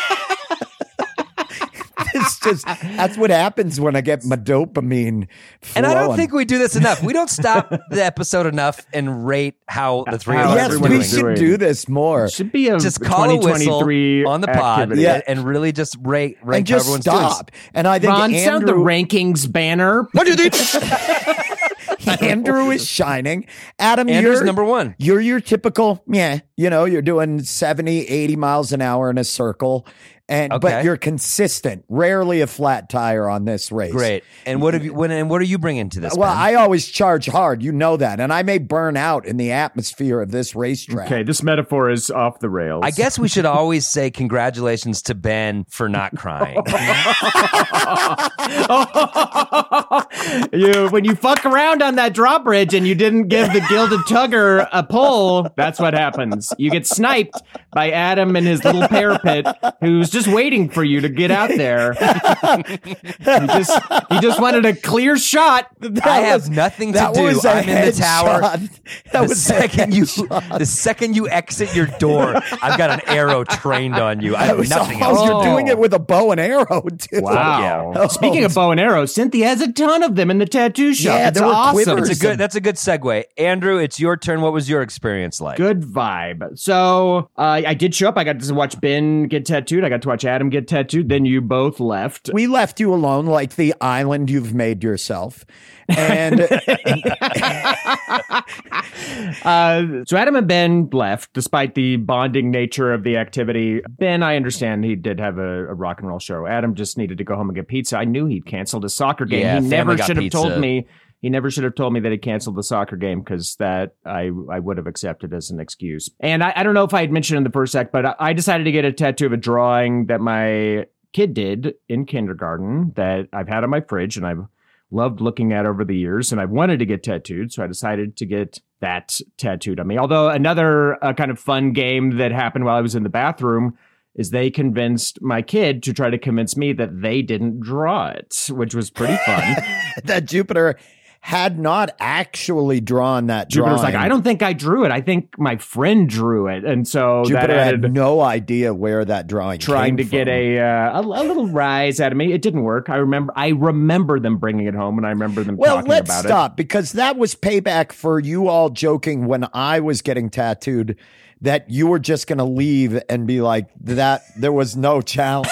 it's just that's what happens when I get my dopamine. And I don't think we do this enough. We don't stop the episode enough and rate how the three of us Yes, we doing. should do this more. Should be a Just call a whistle on the pod activity. Yeah. and, and really just rate rank and how just everyone's doing. stop. And I think Ron, sound the Andrew, rankings banner. Andrew is shining. Adam, Andrew's you're number one. You're your typical, yeah, you know, you're doing 70, 80 miles an hour in a circle. And but you're consistent. Rarely a flat tire on this race. Great. And what have you? When and what are you bringing to this? Well, Ben? I always charge hard. You know that. And I may burn out in the atmosphere of this racetrack. Okay, this metaphor is off the rails. I guess we should always say congratulations to Ben for not crying. you when you fuck around on that drawbridge and you didn't give the gilded tugger a pull, that's what happens. You get sniped by Adam and his little parapet, who's just waiting for you to get out there. he just he just wanted a clear shot. I have nothing to that do. was a I'm in the tower. headshot. That the was second you headshot. the second you exit your door, I've got an arrow trained on you. I have nothing oh, else to You're doing it with a bow and arrow, too. Wow. Oh, Speaking of bow and arrow, Cynthia has a ton of them in the tattoo shop. Yeah, it's there were awesome. quivers. It's a good. That's a good segue. Andrew, it's your turn. What was your experience like? Good vibe. So uh, I did show up. I got to watch Ben get tattooed. I got to watch Adam get tattooed. Then you both left. We left you alone like the island you've made yourself. And Uh, so Adam and Ben left, despite the bonding nature of the activity. Ben, I understand he did have a, a rock and roll show. Adam just needed to go home and get pizza. I knew he'd canceled his soccer game. Yeah, he never should have told me. He never should have told me that he canceled the soccer game because that I I would have accepted as an excuse. And I, I don't know if I had mentioned in the first act, but I, decided to get a tattoo of a drawing that my kid did in kindergarten that I've had on my fridge and I've loved looking at over the years, and I've wanted to get tattooed, so I decided to get that tattooed on me. Although another uh, kind of fun game that happened while I was in the bathroom is they convinced my kid to try to convince me that they didn't draw it, which was pretty fun. that Jupiter had not actually drawn that Jupiter was drawing. like, I don't think I drew it. I think my friend drew it. And so Jupiter that had no idea where that drawing was. trying to came get a, uh, a a little rise out of me. It didn't work. I remember I remember them bringing it home and I remember them Well, talking let's stop because that was payback for you all joking when I was getting tattooed that you were just going to leave and be like that there was no challenge.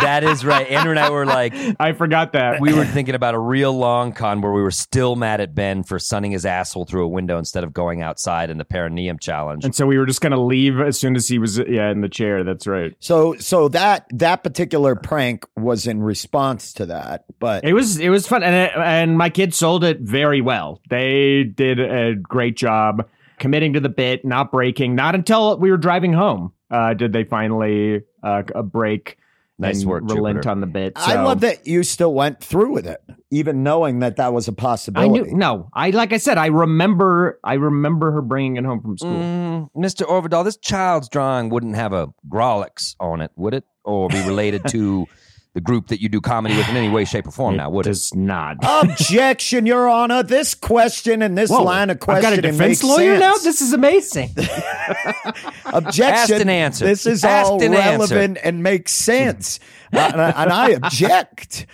That is right. Andrew and I were like, I forgot that. we were thinking about a real long con where we were still mad at Ben for sunning his asshole through a window instead of going outside in the perineum challenge. And so we were just going to leave as soon as he was yeah in the chair. That's right. so so that that particular prank was in response to that. But It was it was fun, and it, and my kids sold it very well. They did a great job committing to the bit, not breaking. Not until we were driving home uh, did they finally uh, break. Nice and work, relent Jupiter. on the bit. I love that you still went through with it even knowing that that was a possibility. I knew no. I like I said. I remember. I remember her bringing it home from school. Mm, Mr. Orvedahl, this child's drawing wouldn't have a Grawlix on it, would it? Or be related to the group that you do comedy with in any way, shape, or form now, would it? does not. Objection, Your Honor. This question and this Whoa, line of I've got a questioning defense makes lawyer now. This is amazing. Objection. Asked and answered. This is Asked all and relevant and makes sense. Uh, and, I, and I object.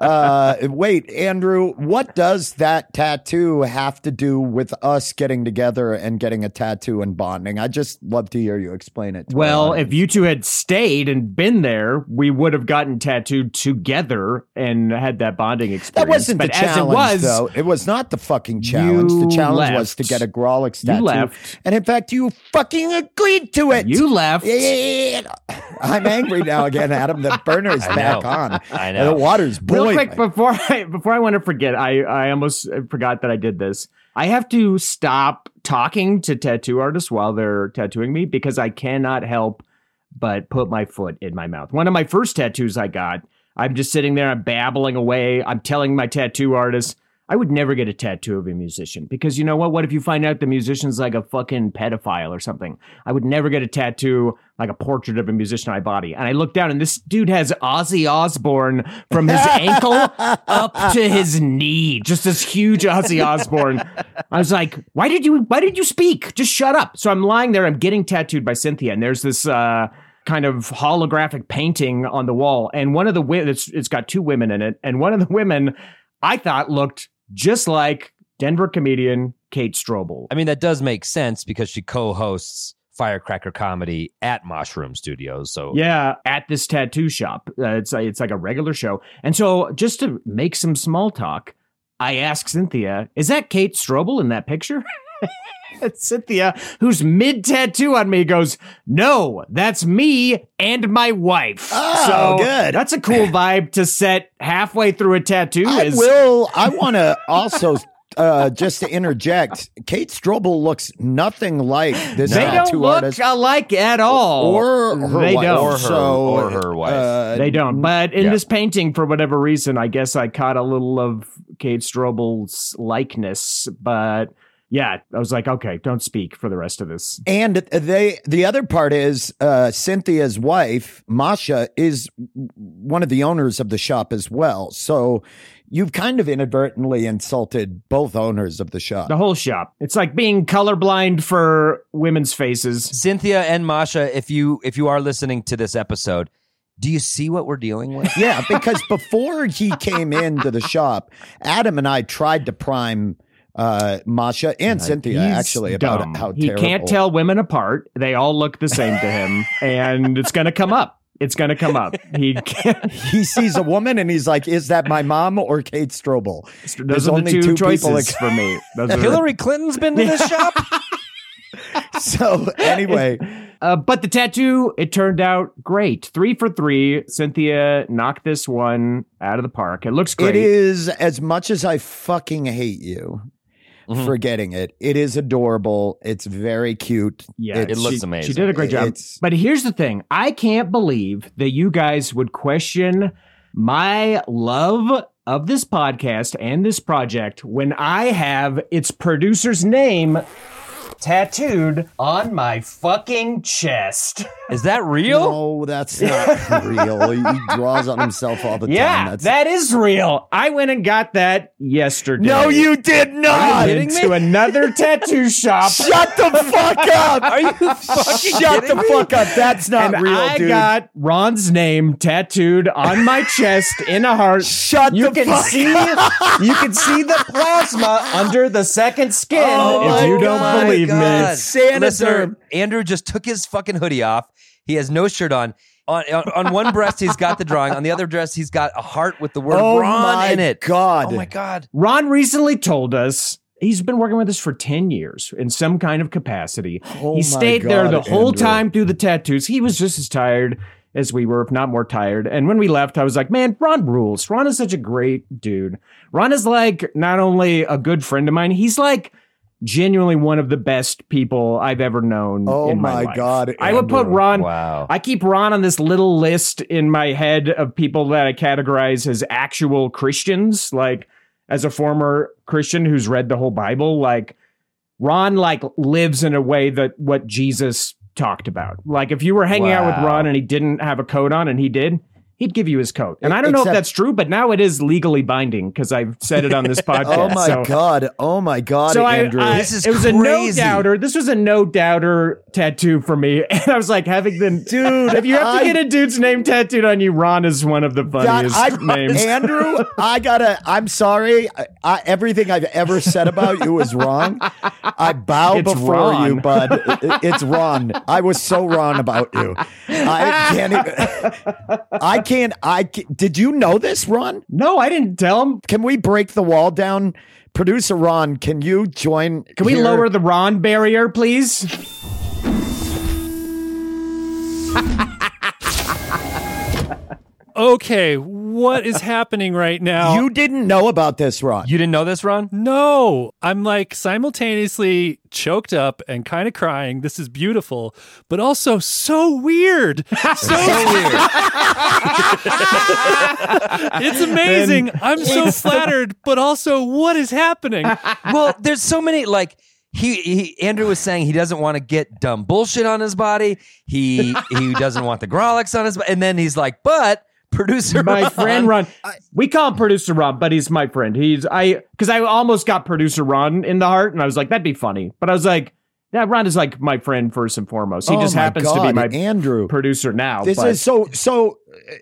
Uh, wait, Andrew, what does that tattoo have to do with us getting together and getting a tattoo and bonding? I just love to hear you explain it. Well, if you two had stayed and been there, we would have gotten tattooed together and had that bonding experience. that wasn't but the as challenge, it was, though. It was not the fucking challenge. The challenge was to get a Grawlix You tattoo. left. And in fact, you fucking agreed to it. You left. Yeah. I'm angry now again, Adam. The burner is I back know. on. I And know. The water's boiling. Real boiling. quick before I before I want to forget, I I almost forgot that I did this. I have to stop talking to tattoo artists while they're tattooing me because I cannot help but put my foot in my mouth. One of my first tattoos I got, I'm just sitting there, I'm babbling away, I'm telling my tattoo artist, I would never get a tattoo of a musician because you know what? What if you find out the musician's like a fucking pedophile or something? I would never get a tattoo like a portrait of a musician on my body. And I look down and this dude has Ozzy Osbourne from his ankle up to his knee. Just this huge Ozzy Osbourne. I was like, why did you why did you speak? Just shut up. So I'm lying there, I'm getting tattooed by Cynthia, and there's this uh kind of holographic painting on the wall. And one of the women it's it's got two women in it, and one of the women I thought looked just like Denver comedian Kate Strobel. I mean, that does make sense because she co-hosts Firecracker Comedy at Mushroom Studios. So Yeah, at this tattoo shop. Uh, it's it's like a regular show. And so just to make some small talk, I ask Cynthia, "Is that Kate Strobel in that picture?" And Cynthia, who's mid tattoo on me, goes, "No, that's me and my wife." Oh, so good. That's a cool vibe to set halfway through a tattoo. I is will. I want to also. Uh, just to interject, Kate Strobel looks nothing like this they don't tattoo look alike at all. or her they wife. don't. Or her- So, or her wife. uh, They don't. But in Yeah. this painting, for whatever reason, I guess I caught a little of Kate Strobel's likeness. But yeah, I was like, okay, don't speak for the rest of this. And they, the other part is uh, Cynthia's wife, Masha, is one of the owners of the shop as well. So you've kind of inadvertently insulted both owners of the shop. The whole shop. It's like being colorblind for women's faces. Cynthia and Masha, if you if you are listening to this episode, do you see what we're dealing with? Yeah, because before he came into the shop, Adam and I tried to prime uh, Masha and Cynthia He's actually about dumb. how he can't tell women apart. They all look the same to him, and it's going to come up. It's going to come up. He can't. He sees a woman and he's like, "Is that my mom or Kate Strobel?" Those There's are the only two, two choices people that- for me. Those are- Hillary Clinton's been to this shop? So anyway, Uh, but the tattoo, it turned out great. Three for three. Cynthia knocked this one out of the park. It looks great. it is as much as I fucking hate you Mhm. for getting it. It is adorable. It's very cute. Yeah, It looks she- amazing. She did a great job. It's- But here's the thing I can't believe that you guys would question my love of this podcast and this project when I have its producer's name tattooed on my fucking chest. Is that real? No, that's not real. He, he draws on himself all the time. Yeah, That's that is real. I went and got that yesterday. no, you did not. I went to another tattoo shop. Shut the fuck up! Are you fucking Shut kidding the me? fuck up! That's not and real, I dude. got Ron's name tattooed on my chest in a heart. Shut you the can fuck see you can see the plasma under the second skin Oh if my you don't God. believe God. Saniderm. Listener, Andrew just took his fucking hoodie off. He has no shirt on. On, on, on one breast, he's got the drawing. On the other breast, he's got a heart with the word Oh Ron in it. God. Oh my god! Ron recently told us he's been working with us for 10 years in some kind of capacity. Oh he stayed there God, the whole Andrew. time through the tattoos. He was just as tired as we were, if not more tired. And when we left, I was like, man, Ron rules. Ron is such a great dude. Ron is like not only a good friend of mine, he's like genuinely one of the best people I've ever known. Oh in my, my life. God, I would put Ron. Wow. I keep Ron on this little list in my head of people that I categorize as actual Christians. Like, as a former Christian who's read the whole Bible, like Ron like lives in a way that what Jesus talked about. Like, if you were hanging out with Ron and he didn't have a coat on, and he did. He'd give you his coat, and I don't know if that's true, but now it is legally binding because I've said it on this podcast. Oh my so- god! Oh my god, so Andrew! I- This is it was a no doubter. This was a no doubter tattoo for me, and I was like having the dude. If you have to I- get a dude's name tattooed on you, Ron is one of the God, funniest I- names. Andrew, I gotta. I'm sorry. I, I, everything I've ever said about you is wrong. I bow It's before Ron. you, bud. It- It's wrong. I was so wrong about you. I can't. Even, I can't. I did you know this, Ron? no, I didn't tell him. Can we break the wall down? Producer Ron, can you join? Can we lower the Ron barrier, please? Okay, what is happening right now. You didn't know about this, Ron. You didn't know this, Ron? No, I'm like simultaneously choked up and kind of crying. This is beautiful, but also so weird. So, weird. it's amazing. I'm so flattered, but also what is happening? well, there's so many like he, he Andrew was saying he doesn't want to get dumb bullshit on his body. He he doesn't want the Grawlix on his body. And then he's like, but producer my Ron- friend Ron. We call him producer Ron, but he's my friend. He's I because I almost got producer Ron in the heart, and I was like, that'd be funny. But I was like, yeah, Ron is like my friend first and foremost. He Oh just happens to be God, my Andrew. producer now. This but is so so.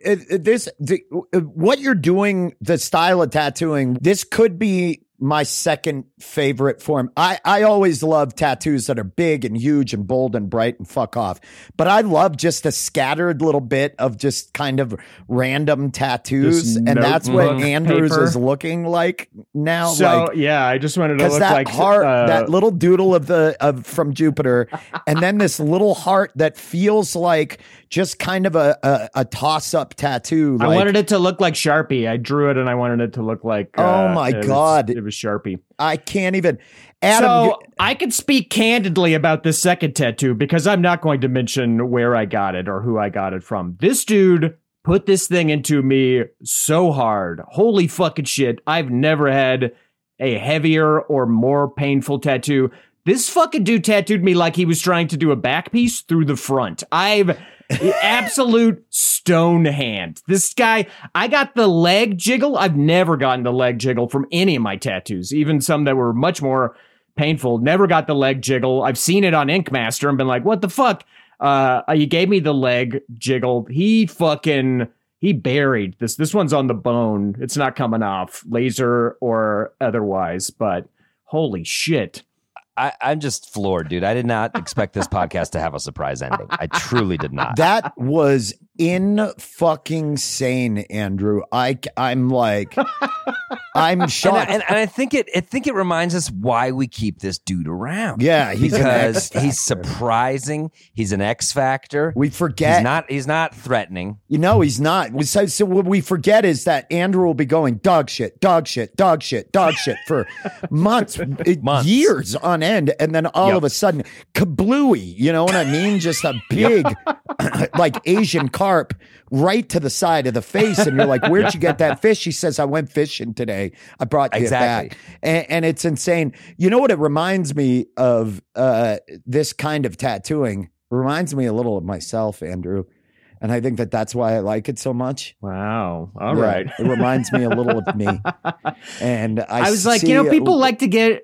Uh, uh, this the, uh, what you're doing, the style of tattooing. This could be my second favorite form. I I always love tattoos that are big and huge and bold and bright and fuck off. But I love just a scattered little bit of just kind of random tattoos, Just and that's what Andrews paper. is looking like now. so like, yeah, I just wanted to look that like heart, uh, that little doodle of the of from Jupiter, and then this little heart that feels like just kind of a a, a toss up tattoo. I wanted it to look like Sharpie. I drew it, and I wanted it to look like. Oh uh, my it was- God. it was Sharpie. I can't even. Adam, so you- I can speak candidly about this second tattoo because I'm not going to mention where I got it or who I got it from. This dude put this thing into me so hard. Holy fucking shit. I've never had a heavier or more painful tattoo. This fucking dude tattooed me like he was trying to do a back piece through the front. I've absolute stone hand. This guy, I got the leg jiggle. I've never gotten the leg jiggle from any of my tattoos, even some that were much more painful. Never got the leg jiggle. I've seen it on Ink Master and been like, what the fuck? Uh, you gave me the leg jiggle. He fucking he buried this. This one's on the bone. It's not coming off, laser or otherwise. But holy shit! I, I'm just floored, dude. I did not expect this podcast to have a surprise ending. I truly did not. that was in fucking sane, Andrew. I I'm like, I'm and, I, shocked. and, and I think it I think it reminds us why we keep this dude around. yeah, he's because he's surprising. He's an X factor. We forget. He's not. He's not threatening. You know he's not. So, so what we forget is that Andrew will be going dog shit, dog shit, dog shit, dog shit for months, Months. years on end, and then all Yep. of a sudden, kablooey. You know what I mean? Just a big, like Asian carp right to the side of the face, and you're like, "Where'd you get that fish?" He says, "I went fishing today. I brought you Exactly. it back." And, and it's insane. You know what it reminds me of? Uh, this kind of tattooing reminds me a little of myself, Andrew. And I think that that's why I like it so much. Wow. All Yeah, right. it reminds me a little of me. And I, I, was like, you know, a- people like to get m-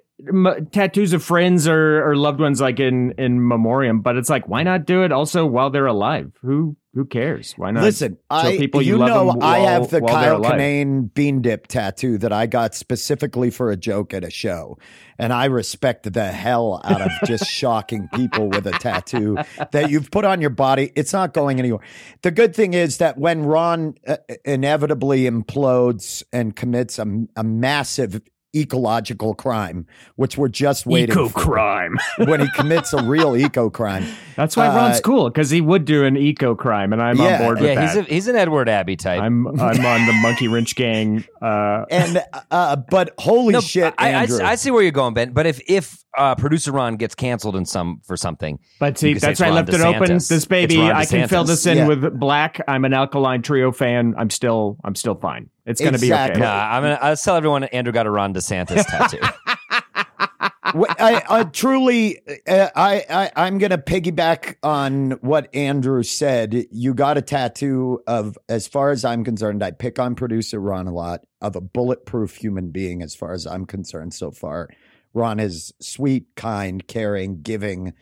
tattoos of friends or, or loved ones like in in memoriam, but it's like, why not do it also while they're alive? Who who cares? Why not? Listen, I people you, you, know them I have the Kyle. Kinane bean dip tattoo that I got specifically for a joke at a show, and I respect the hell out of just shocking people with a tattoo that you've put on your body. It's not going anywhere. The good thing is that when Ron uh, inevitably implodes and commits a, a massive ecological crime, which we're just waiting Eco for. crime. when he commits a real eco crime. That's why Uh, Ron's cool because he would do an eco crime, and I'm Yeah, on board with Yeah, he's that. a, he's an Edward Abbey type. I'm I'm on the Monkey Wrench gang. Uh, And uh, but holy No, shit, I, I, I see where you're going, Ben. But if if uh, producer Ron gets canceled in some for something, but see, You could say that's it's why I Ron left it open. This baby, I can fill this in Yeah. with black. I'm an Alkaline Trio fan. I'm still I'm still fine. It's gonna Exactly. be nah, okay. I'm gonna I'll tell everyone Andrew got a Ron DeSantis tattoo. I, I truly, uh, I, I, I'm going to piggyback on what Andrew said. You got a tattoo of, as far as I'm concerned, I pick on producer Ron a lot, of a bulletproof human being, as far as I'm concerned so far. Ron is sweet, kind, caring, giving,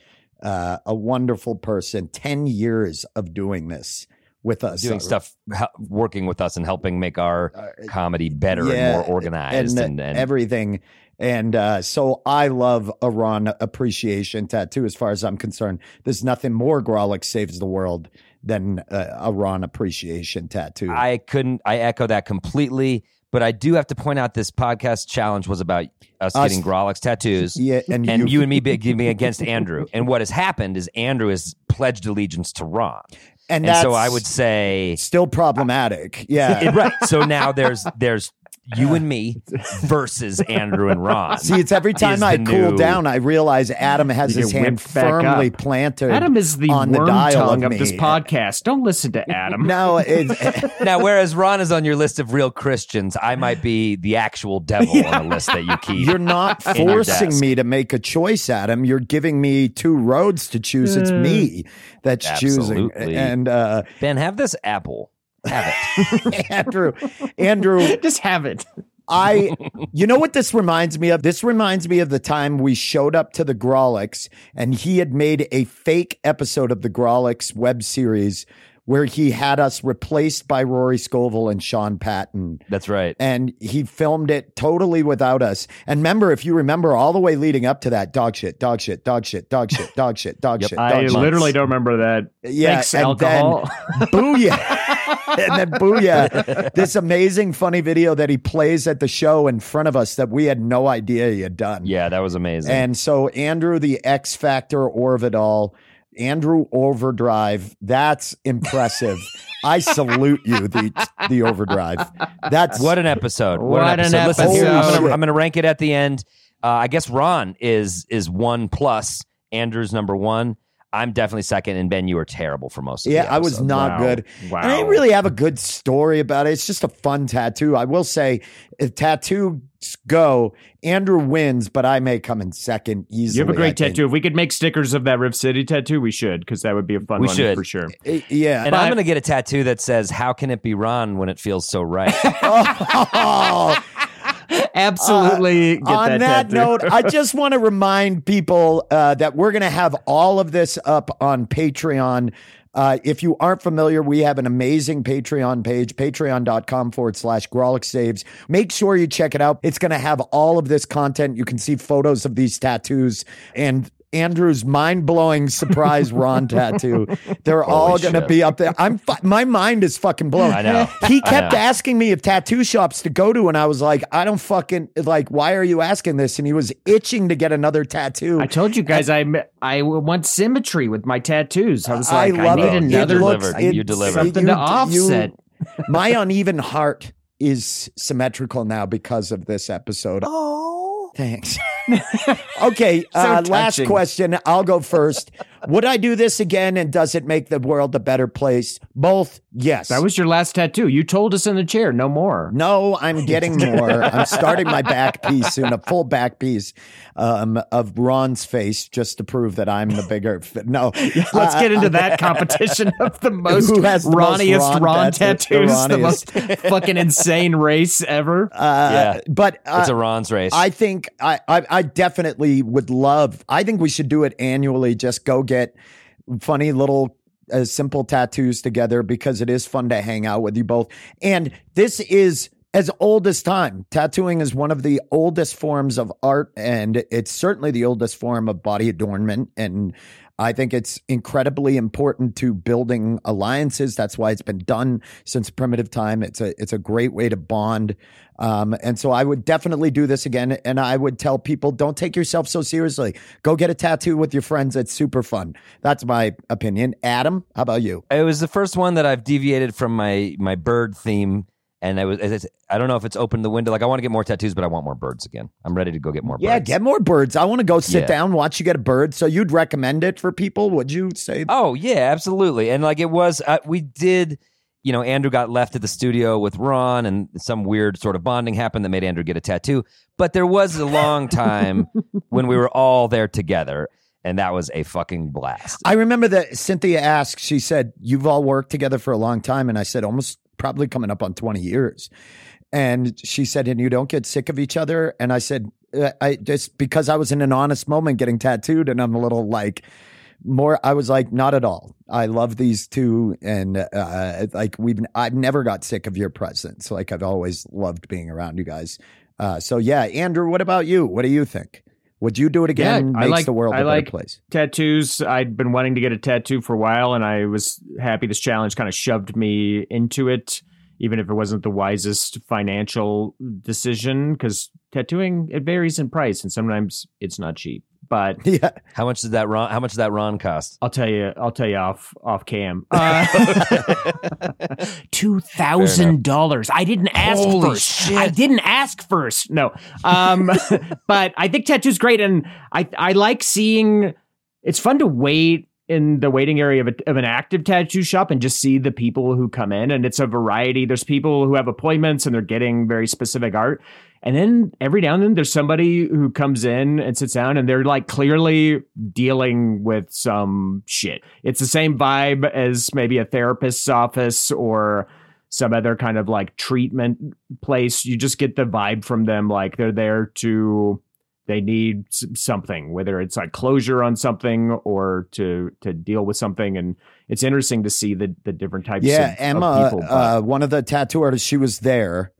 uh, a wonderful person. 10 years of doing this with us. doing stuff, working with us and helping make our comedy better Uh, Yeah, and more organized and, and, everything. And uh, so I love a Ron appreciation tattoo. As far as I'm concerned, there's nothing more Grawlix saves the world than uh, a Ron appreciation tattoo. I couldn't. I echo that completely. But I do have to point out this podcast challenge was about us, Us- getting Grawlix tattoos. yeah, and, And you, and me being against Andrew. And what has happened is Andrew has pledged allegiance to Ron. And, And, so I would say still problematic. Yeah. Right. So now there's there's you and me versus Andrew and Ron. See, it's every time I cool new- down, I realize Adam has You his hand firmly up. planted. Adam is the on the worm dial tongue of of, this podcast. Don't listen to Adam. No, it, Now, whereas Ron is on your list of real Christians, I might be the actual devil on the list that you keep. you're not in your forcing me to make a choice, Adam. You're giving me two roads to choose. It's me that's choosing. And uh, Ben, have this apple. Have it. Andrew, Andrew, Just have it. I, you know what this reminds me of? This reminds me of the time we showed up to the Grawlix and he had made a fake episode of the Grawlix web series where he had us replaced by Rory Scovel and Sean Patton. That's right. And he filmed it totally without us. And remember, if you remember all the way leading up to that, dog shit, dog shit, dog shit, dog shit, dog shit, dog Yep. shit. I shit. literally don't remember that. Yeah, Thanks, and alcohol. then booyah, and then booyah, this amazing funny video that he plays at the show in front of us that we had no idea he had done. Yeah, that was amazing. And so Andrew, the X Factor Orvedahl, Andrew Overdrive, that's impressive. I salute you, the the Overdrive. That's what an episode! What, What an an episode! Listen, I'm gonna, I'm gonna rank it at the end. Uh, I guess Ron is is one plus. Andrew's number one. I'm definitely second, and Ben, you were terrible for most of Yeah, the I was not Wow. good. Wow. And I didn't really have a good story about it. It's just a fun tattoo. I will say, if tattoos go, Andrew wins, but I may come in second easily. You have a great think. tattoo. If we could make stickers of that Riff City tattoo, we should, because that would be a fun We one should. for sure. Uh, Yeah. And I'm gonna get a tattoo that says "How can it be Ron when it feels so right?" Oh, Absolutely. get on that, that, note, I just want to remind people uh, that we're going to have all of this up on Patreon. Uh, if you aren't familiar, we have an amazing Patreon page, patreon.com forward slash Grawlix Saves. Make sure you check it out. It's going to have all of this content. You can see photos of these tattoos and Andrew's mind blowing surprise Ron tattoo. They're all going to shit. be up there. I'm fu- my mind is fucking blown. I know. He kept know. asking me of tattoo shops to go to, and I was like, I don't fucking like. Why are you asking this? And he was itching to get another tattoo. I told you guys I I want symmetry with my tattoos. I was I like, I, love need it. another You looks- delivered. You it's- delivered. something to offset. my uneven heart is symmetrical now because of this episode. Oh, thanks. okay, uh, last question. I'll go first. Would I do this again, and does it make the world a better place? Both, yes. That was your last tattoo. You told us in the chair, no more. No, I'm getting more. I'm starting my back piece soon, a full back piece um, of Ron's face, just to prove that I'm the bigger. No, Let's Uh, get into that competition of the most Who has the most Ronniest Ron Ron, tattoo- the tattoos, the, most fucking insane race ever. Uh, Yeah. but uh, it's a Ron's race. I think I, I I definitely would love. I think we should do it annually. Just go get funny little uh, simple tattoos together because it is fun to hang out with you both. And this is as old as time. Tattooing is one of the oldest forms of art, and it's certainly the oldest form of body adornment. And I think it's incredibly important to building alliances. That's why it's been done since primitive time. It's a it's a great way to bond. Um, and so I would definitely do this again. And I would tell people, don't take yourself so seriously. Go get a tattoo with your friends. It's super fun. That's my opinion. Adam, how about you? it was the first one that I've deviated from my my bird theme, and I was it's, I don't know if it's opened the window. Like I want to get more tattoos, but I want more birds again. I'm ready to go get more. Yeah, birds. get more birds. I want to go sit Yeah. down, watch you get a bird. So you'd recommend it for people? Would you say? Oh yeah, absolutely. And like it was, uh, we did. You know, Andrew got left at the studio with Ron, and some weird sort of bonding happened that made Andrew get a tattoo. But there was a long time when we were all there together, and that was a fucking blast. I remember that Cynthia asked, she said, You've all worked together for a long time. And I said, Almost probably coming up on 20 years. And she said, And you don't get sick of each other? And I said, "Uh, I just because I was in an honest moment getting tattooed, and I'm a little like, more i was like not at all. I love these two and uh like we've i've never got sick of your presence. Like i've always loved being around you guys. Uh so yeah andrew what about you? What do you think would you do it again Yeah, I makes like- the world I a better like- place tattoos. I'd been wanting to get a tattoo for a while, and I was happy this challenge kind of shoved me into it, even if it wasn't the wisest financial decision. Because tattooing it varies in price, and sometimes it's not cheap. But Yeah. How much did that Ron? How much did that Ron cost? I'll tell you. I'll tell you off off cam. Uh, Two thousand dollars. I didn't ask Holy first. shit. I didn't ask first. No. Um, but I think tattoo's great, and I I like seeing. It's fun to wait in the waiting area of, a, of an active tattoo shop and just see the people who come in, and it's a variety. There's people who have appointments and they're getting very specific art. And then every now and then there's somebody who comes in and sits down and they're like clearly dealing with some shit. It's the same vibe as maybe a therapist's office or some other kind of like treatment place. You just get the vibe from them like they're there to they need something whether it's like closure on something or to to deal with something and it's interesting to see the the different types Yeah, of, of Emma, people but- uh, one of the tattoo artists, she was there,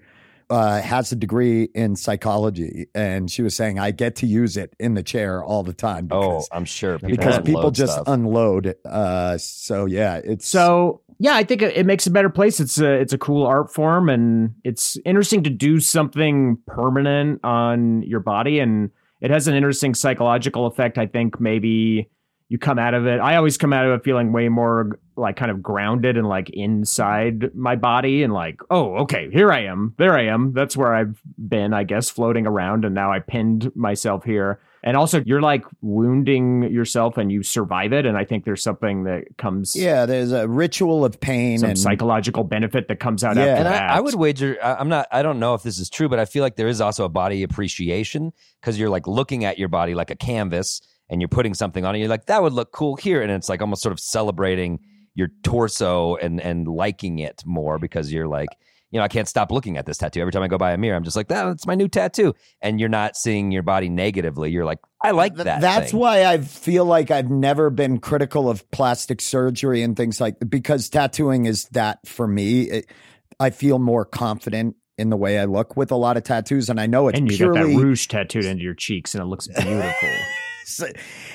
uh, has a degree in psychology, and she was saying, "I get to use it in the chair all the time." Oh, Because, I'm sure people because people just stuff. unload. Uh, so yeah, it's So yeah, I think it makes a better place. It's a it's a cool art form, and it's interesting to do something permanent on your body, and it has an interesting psychological effect. I think maybe you come out of it. I always come out of it feeling way more like kind of grounded and like inside my body, and like, oh, okay, here I am, there I am. That's where I've been, I guess, floating around, and now I pinned myself here. And also, you're like wounding yourself, and you survive it. And I think there's something that comes yeah. There's a ritual of pain some and psychological benefit that comes out Yeah. after and that. I, I would wager i'm not i don't know if this is true but i feel like there is also a body appreciation because you're like looking at your body like a canvas and you're putting something on it you're like that would look cool here and it's like almost sort of celebrating your torso and and liking it more because you're like you know i can't stop looking at this tattoo every time i go by a mirror i'm just like that's my new tattoo and you're not seeing your body negatively you're like i like Th- that That's thing. why I feel like I've never been critical of plastic surgery and things like because tattooing is that for me. It, I feel more confident in the way I look with a lot of tattoos, and I know it's and you purely got that rouge tattooed into your cheeks, and it looks beautiful.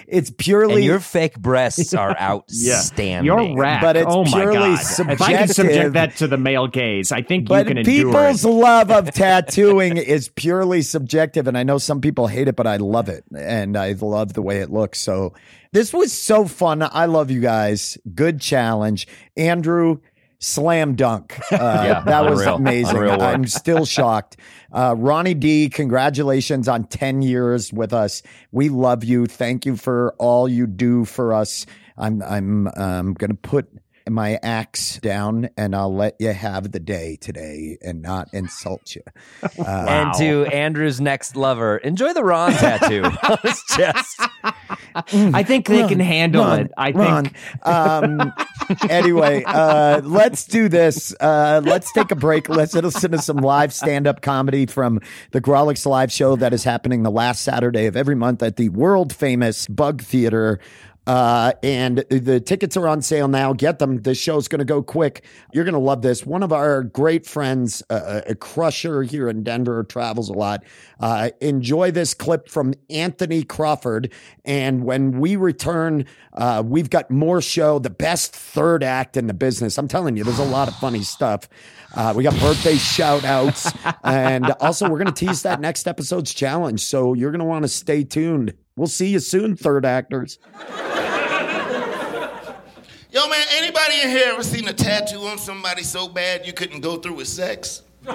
it's purely and your fake breasts are outstanding. You're rack. But it's oh my purely god! If I can subject that to the male gaze, I think but you can endure people's it. love of tattooing is purely subjective and i know some people hate it but i love it and i love the way it looks. So this was so fun. I love you guys. Good challenge. Andrew slam dunk uh, Yeah, that was unreal. amazing Unreal i'm still shocked uh, ronnie d congratulations on 10 years with us we love you thank you for all you do for us i'm i'm um, gonna put my axe down and I'll let you have the day today and not insult you. Uh, And to Andrew's next lover, enjoy the Ron tattoo on his chest. I think they can handle Ron, it. I Ron. think. Um, anyway, uh, let's do this. Uh, let's take a break. Let's listen to some live stand up comedy from the Grawlix Live show that is happening the last Saturday of every month at the world famous Bug Theater. Uh, and the tickets are on sale now. Get them. This show's going to go quick. You're going to love this. One of our great friends, uh, a crusher here in Denver, travels a lot. Uh, enjoy this clip from Anthony Crawford. And when we return, uh, we've got more show, the best third act in the business. I'm telling you, there's a lot of funny stuff. Uh, we got birthday shout outs. and also, we're going to tease that next episode's challenge. So you're going to want to stay tuned. We'll see you soon, third actors. Yo, man, anybody in here ever seen a tattoo on somebody so bad you couldn't go through with sex?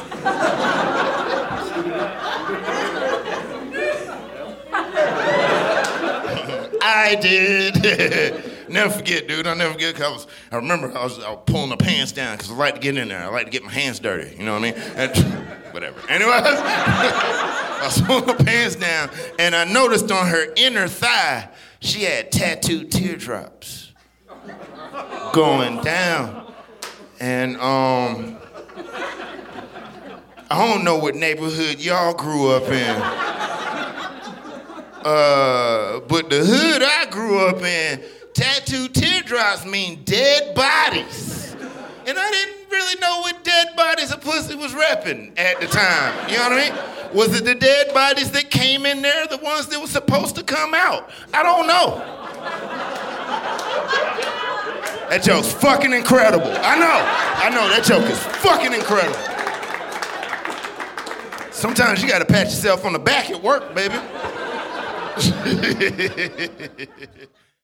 I did. never forget, dude. I'll never forget because I remember I was, I was pulling the pants down because I like to get in there. I like to get my hands dirty. You know what I mean? And, whatever. Anyway, I was pulling pants down and I noticed on her inner thigh she had tattooed teardrops going down. And um, I don't know what neighborhood y'all grew up in. Uh, but the hood I grew up in, tattooed teardrops mean dead bodies. And I didn't really know what dead bodies a pussy was repping at the time. You know what I mean? Was it the dead bodies that came in there, the ones that were supposed to come out? I don't know. That joke's fucking incredible. I know. I know that joke is fucking incredible. Sometimes you gotta pat yourself on the back at work, baby.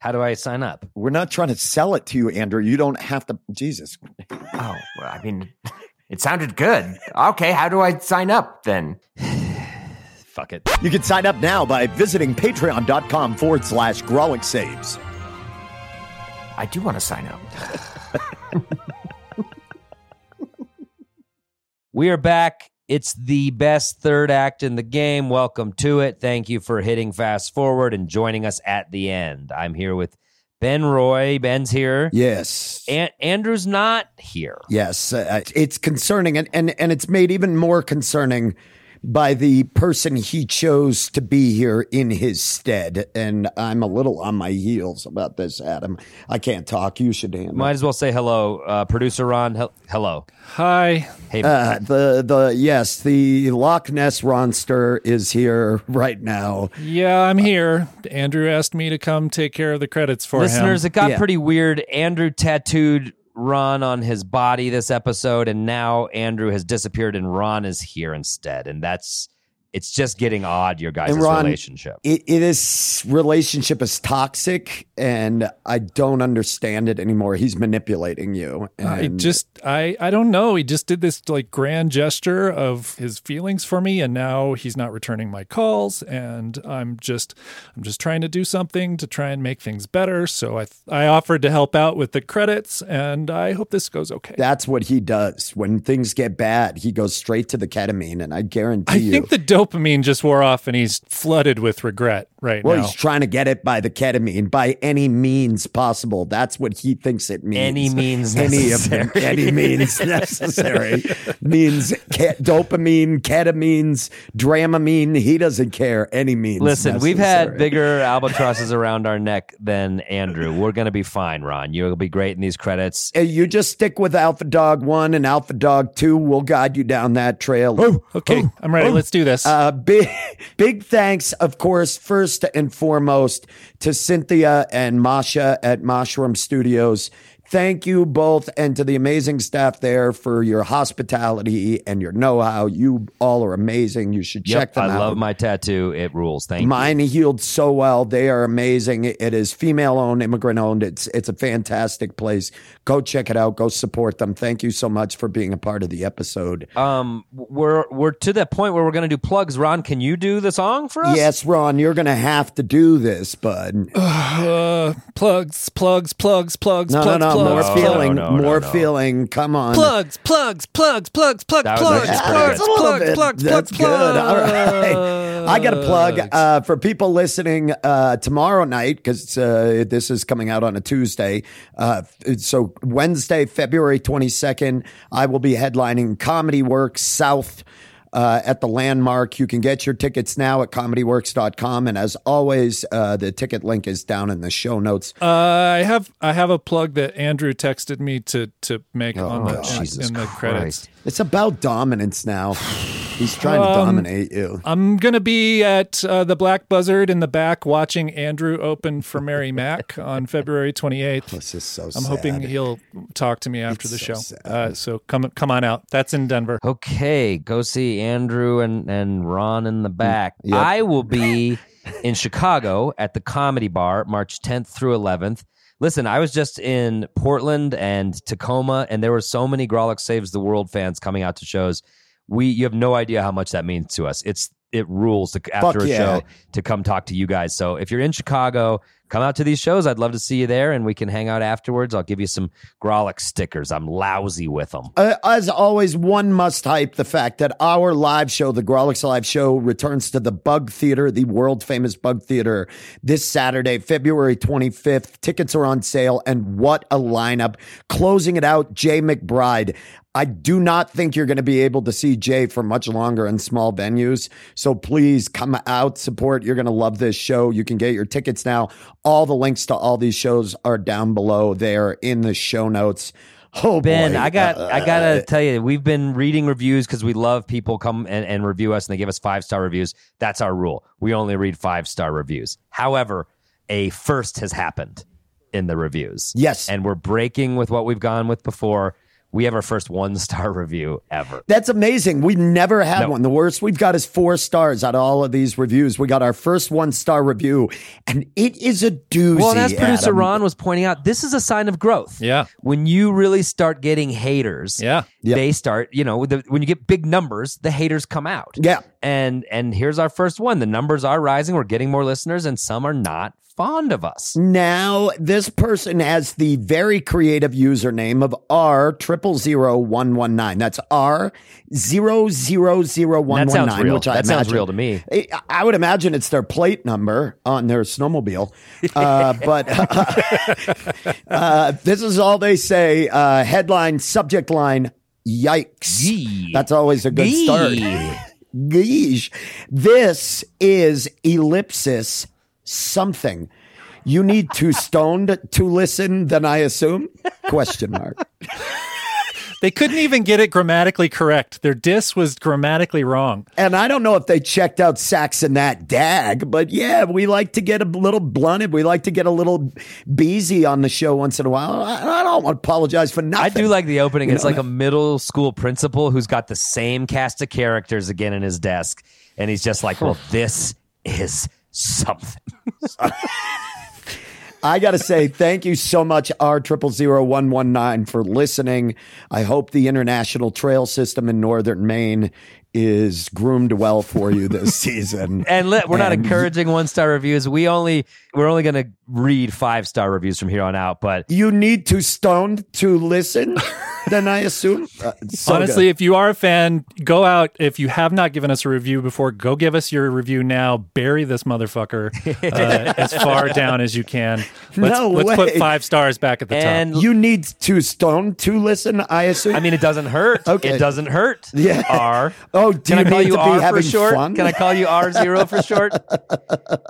How do I sign up? We're not trying to sell it to you, Andrew. You don't have to. Jesus. Oh, well, I mean, it sounded good. Okay, how do I sign up then? Fuck it. You can sign up now by visiting patreon.com forward slash Grawlix Saves. I do want to sign up. We are back. It's the best third act in the game. Welcome to it. Thank you for hitting fast forward and joining us at the end. I'm here with Ben Roy. Ben's here. Yes. And Andrew's not here. Yes, uh, it's concerning, and, and and it's made even more concerning by the person he chose to be here in his stead. And I'm a little on my heels about this, Adam. I can't talk. You should handle. Might as well say hello, uh, producer Ron. Hel- hello. Hi. Hey, Uh, the the yes, the Loch Ness Ronster is here right now. Yeah, I'm here. Andrew asked me to come take care of the credits for listeners, him. it got Yeah. pretty weird. Andrew tattooed Ron on his body this episode, and now Andrew has disappeared, and Ron is here instead. And that's it's just getting odd. Your guys' And Ron, relationship. It, it is relationship is toxic, and I don't understand it anymore. He's manipulating you. I just I I don't know. He just did this like grand gesture of his feelings for me and now he's not returning my calls and I'm just I'm just trying to do something to try and make things better. So I I offered to help out with the credits and I hope this goes okay. That's what he does. When things get bad, he goes straight to the ketamine, and I guarantee I you. think the dopamine just wore off and he's flooded with regret right well, now. he's trying to get it by the ketamine by any means possible. That's what he thinks it means. Any means any of them, any means necessary means ke- dopamine, ketamines, dramamine. He doesn't care. Any means. Listen, we've had bigger albatrosses around our neck than Andrew. We're gonna be fine, Ron. You'll be great in these credits. Uh, You just stick with Alpha Dog One and Alpha Dog Two. We'll guide you down that trail. okay, I'm ready. Let's do this. Uh, big, big thanks, of course, first and foremost to Cynthia and Masha at Mushroom Studios. Thank you both and to the amazing staff there for your hospitality and your know how. You all are amazing. You should check Yep, them I out. I love my tattoo. It rules. Thank you. Mine healed so well. They are amazing. It is female owned, immigrant owned. It's it's a fantastic place. Go check it out. Go support them. Thank you so much for being a part of the episode. Um, we're we're to that point where we're gonna do plugs. Ron, can you do the song for us? Yes, Ron, you're gonna have to do this, bud. Uh, plugs, plugs, plugs, plugs, No, plugs, no, no. More plugs, feeling. no, no, more no. feeling. Come on. plugs, plugs, plugs, plugs, plugs, That was plugs, plugs, good. a little plugs, plugs, That's plugs, good. All right. I got a plug uh, for people listening uh, tomorrow night because uh, this is coming out on a Tuesday. Uh, so Wednesday, February twenty second, I will be headlining Comedy Works South. Uh, at the landmark. You can get your tickets now at comedyworks.com. And as always, uh, the ticket link is down in the show notes. Uh, I have I have a plug that Andrew texted me to to make on the Oh, in- Jesus in, the credits. It's about dominance now. He's trying to Um, dominate you. I'm gonna be at uh, the Black Buzzard in the back watching Andrew open for Mary Mack on February 28th. This is so I'm hoping he'll talk to me after It's the so show. sad. Uh, so come come on out. That's in Denver. Okay, go see Andrew and, and Ron in the back. Yep. I will be in Chicago at the Comedy Bar March 10th through 11th. Listen, I was just in Portland and Tacoma, and there were so many Grawlix Saves the World fans coming out to shows. We, you have no idea how much that means to us. It's it rules to, after a yeah. show to come talk to you guys. So if you're in Chicago, come out to these shows. I'd love to see you there, and we can hang out afterwards. I'll give you some Grawlix stickers. I'm lousy with them. Uh, as always, one must hype the fact that our live show, the Grawlix Live Show, returns to the Bug Theater, the world famous Bug Theater, this Saturday, February 25th. Tickets are on sale, and what a lineup. Closing it out, Jaye McBride. I do not think you're going to be able to see Jaye for much longer in small venues. So please come out, support. You're going to love this show. You can get your tickets now. All the links to all these shows are down below there in the show notes. Oh, Ben, boy. I got Uh, I gotta tell you, we've been reading reviews because we love people come and, and review us and they give us five star reviews. That's our rule. We only read five star reviews. However, a first has happened in the reviews. Yes. And we're breaking with what we've gone with before. We have our first one star review ever. That's amazing. We never had No. one. The worst we've got is four stars out of all of these reviews. We got our first one star review, and it is a doozy. Well, and as producer Adam. Ron was pointing out, this is a sign of growth. Yeah. When you really start getting haters, Yeah. Yep. they start, you know, the, when you get big numbers, the haters come out. Yeah. And and here's our first one. The numbers are rising. We're getting more listeners, and some are not fond of us. Now, this person has the very creative username of R triple zero one one nine. That's R zero zero zero one That sounds real. Which I That sounds real to me. I- would imagine it's their plate number on their snowmobile. Uh, but uh, this is all they say. Uh, headline, subject line, yikes. Yee. That's always a good start. Geesh. This is ellipsis something. You need to stoned to listen, then I assume? Question mark. They couldn't even get it grammatically correct. Their diss was grammatically wrong. And I don't know if they checked out Sax and that dag, but yeah, we like to get a little blunted. We like to get a little beezy on the show once in a while. I, I don't want to apologize for nothing. I do like the opening. You It's know? like a middle school principal who's got the same cast of characters again in his desk, and he's just like, "Well, this is something." I got to say, thank you so much, R triple zero one one nine, for listening. I hope the international trail system in northern Maine is groomed well for you this season. And let, we're not encouraging one star reviews. We only we're only going to read five star reviews from here on out. But You need to stoned to listen, then I assume. Uh, so Honestly, good. if you are a fan, go out. If you have not given us a review before, go give us your review now. Bury this motherfucker uh, as far down as you can. Let's, No let's put five stars back at the and top. you need to stone to listen, I assume. I mean, it doesn't hurt. Okay. It doesn't hurt. Yeah. R. Oh, do Can you I call you R for short? fun? Can I call you R zero for short?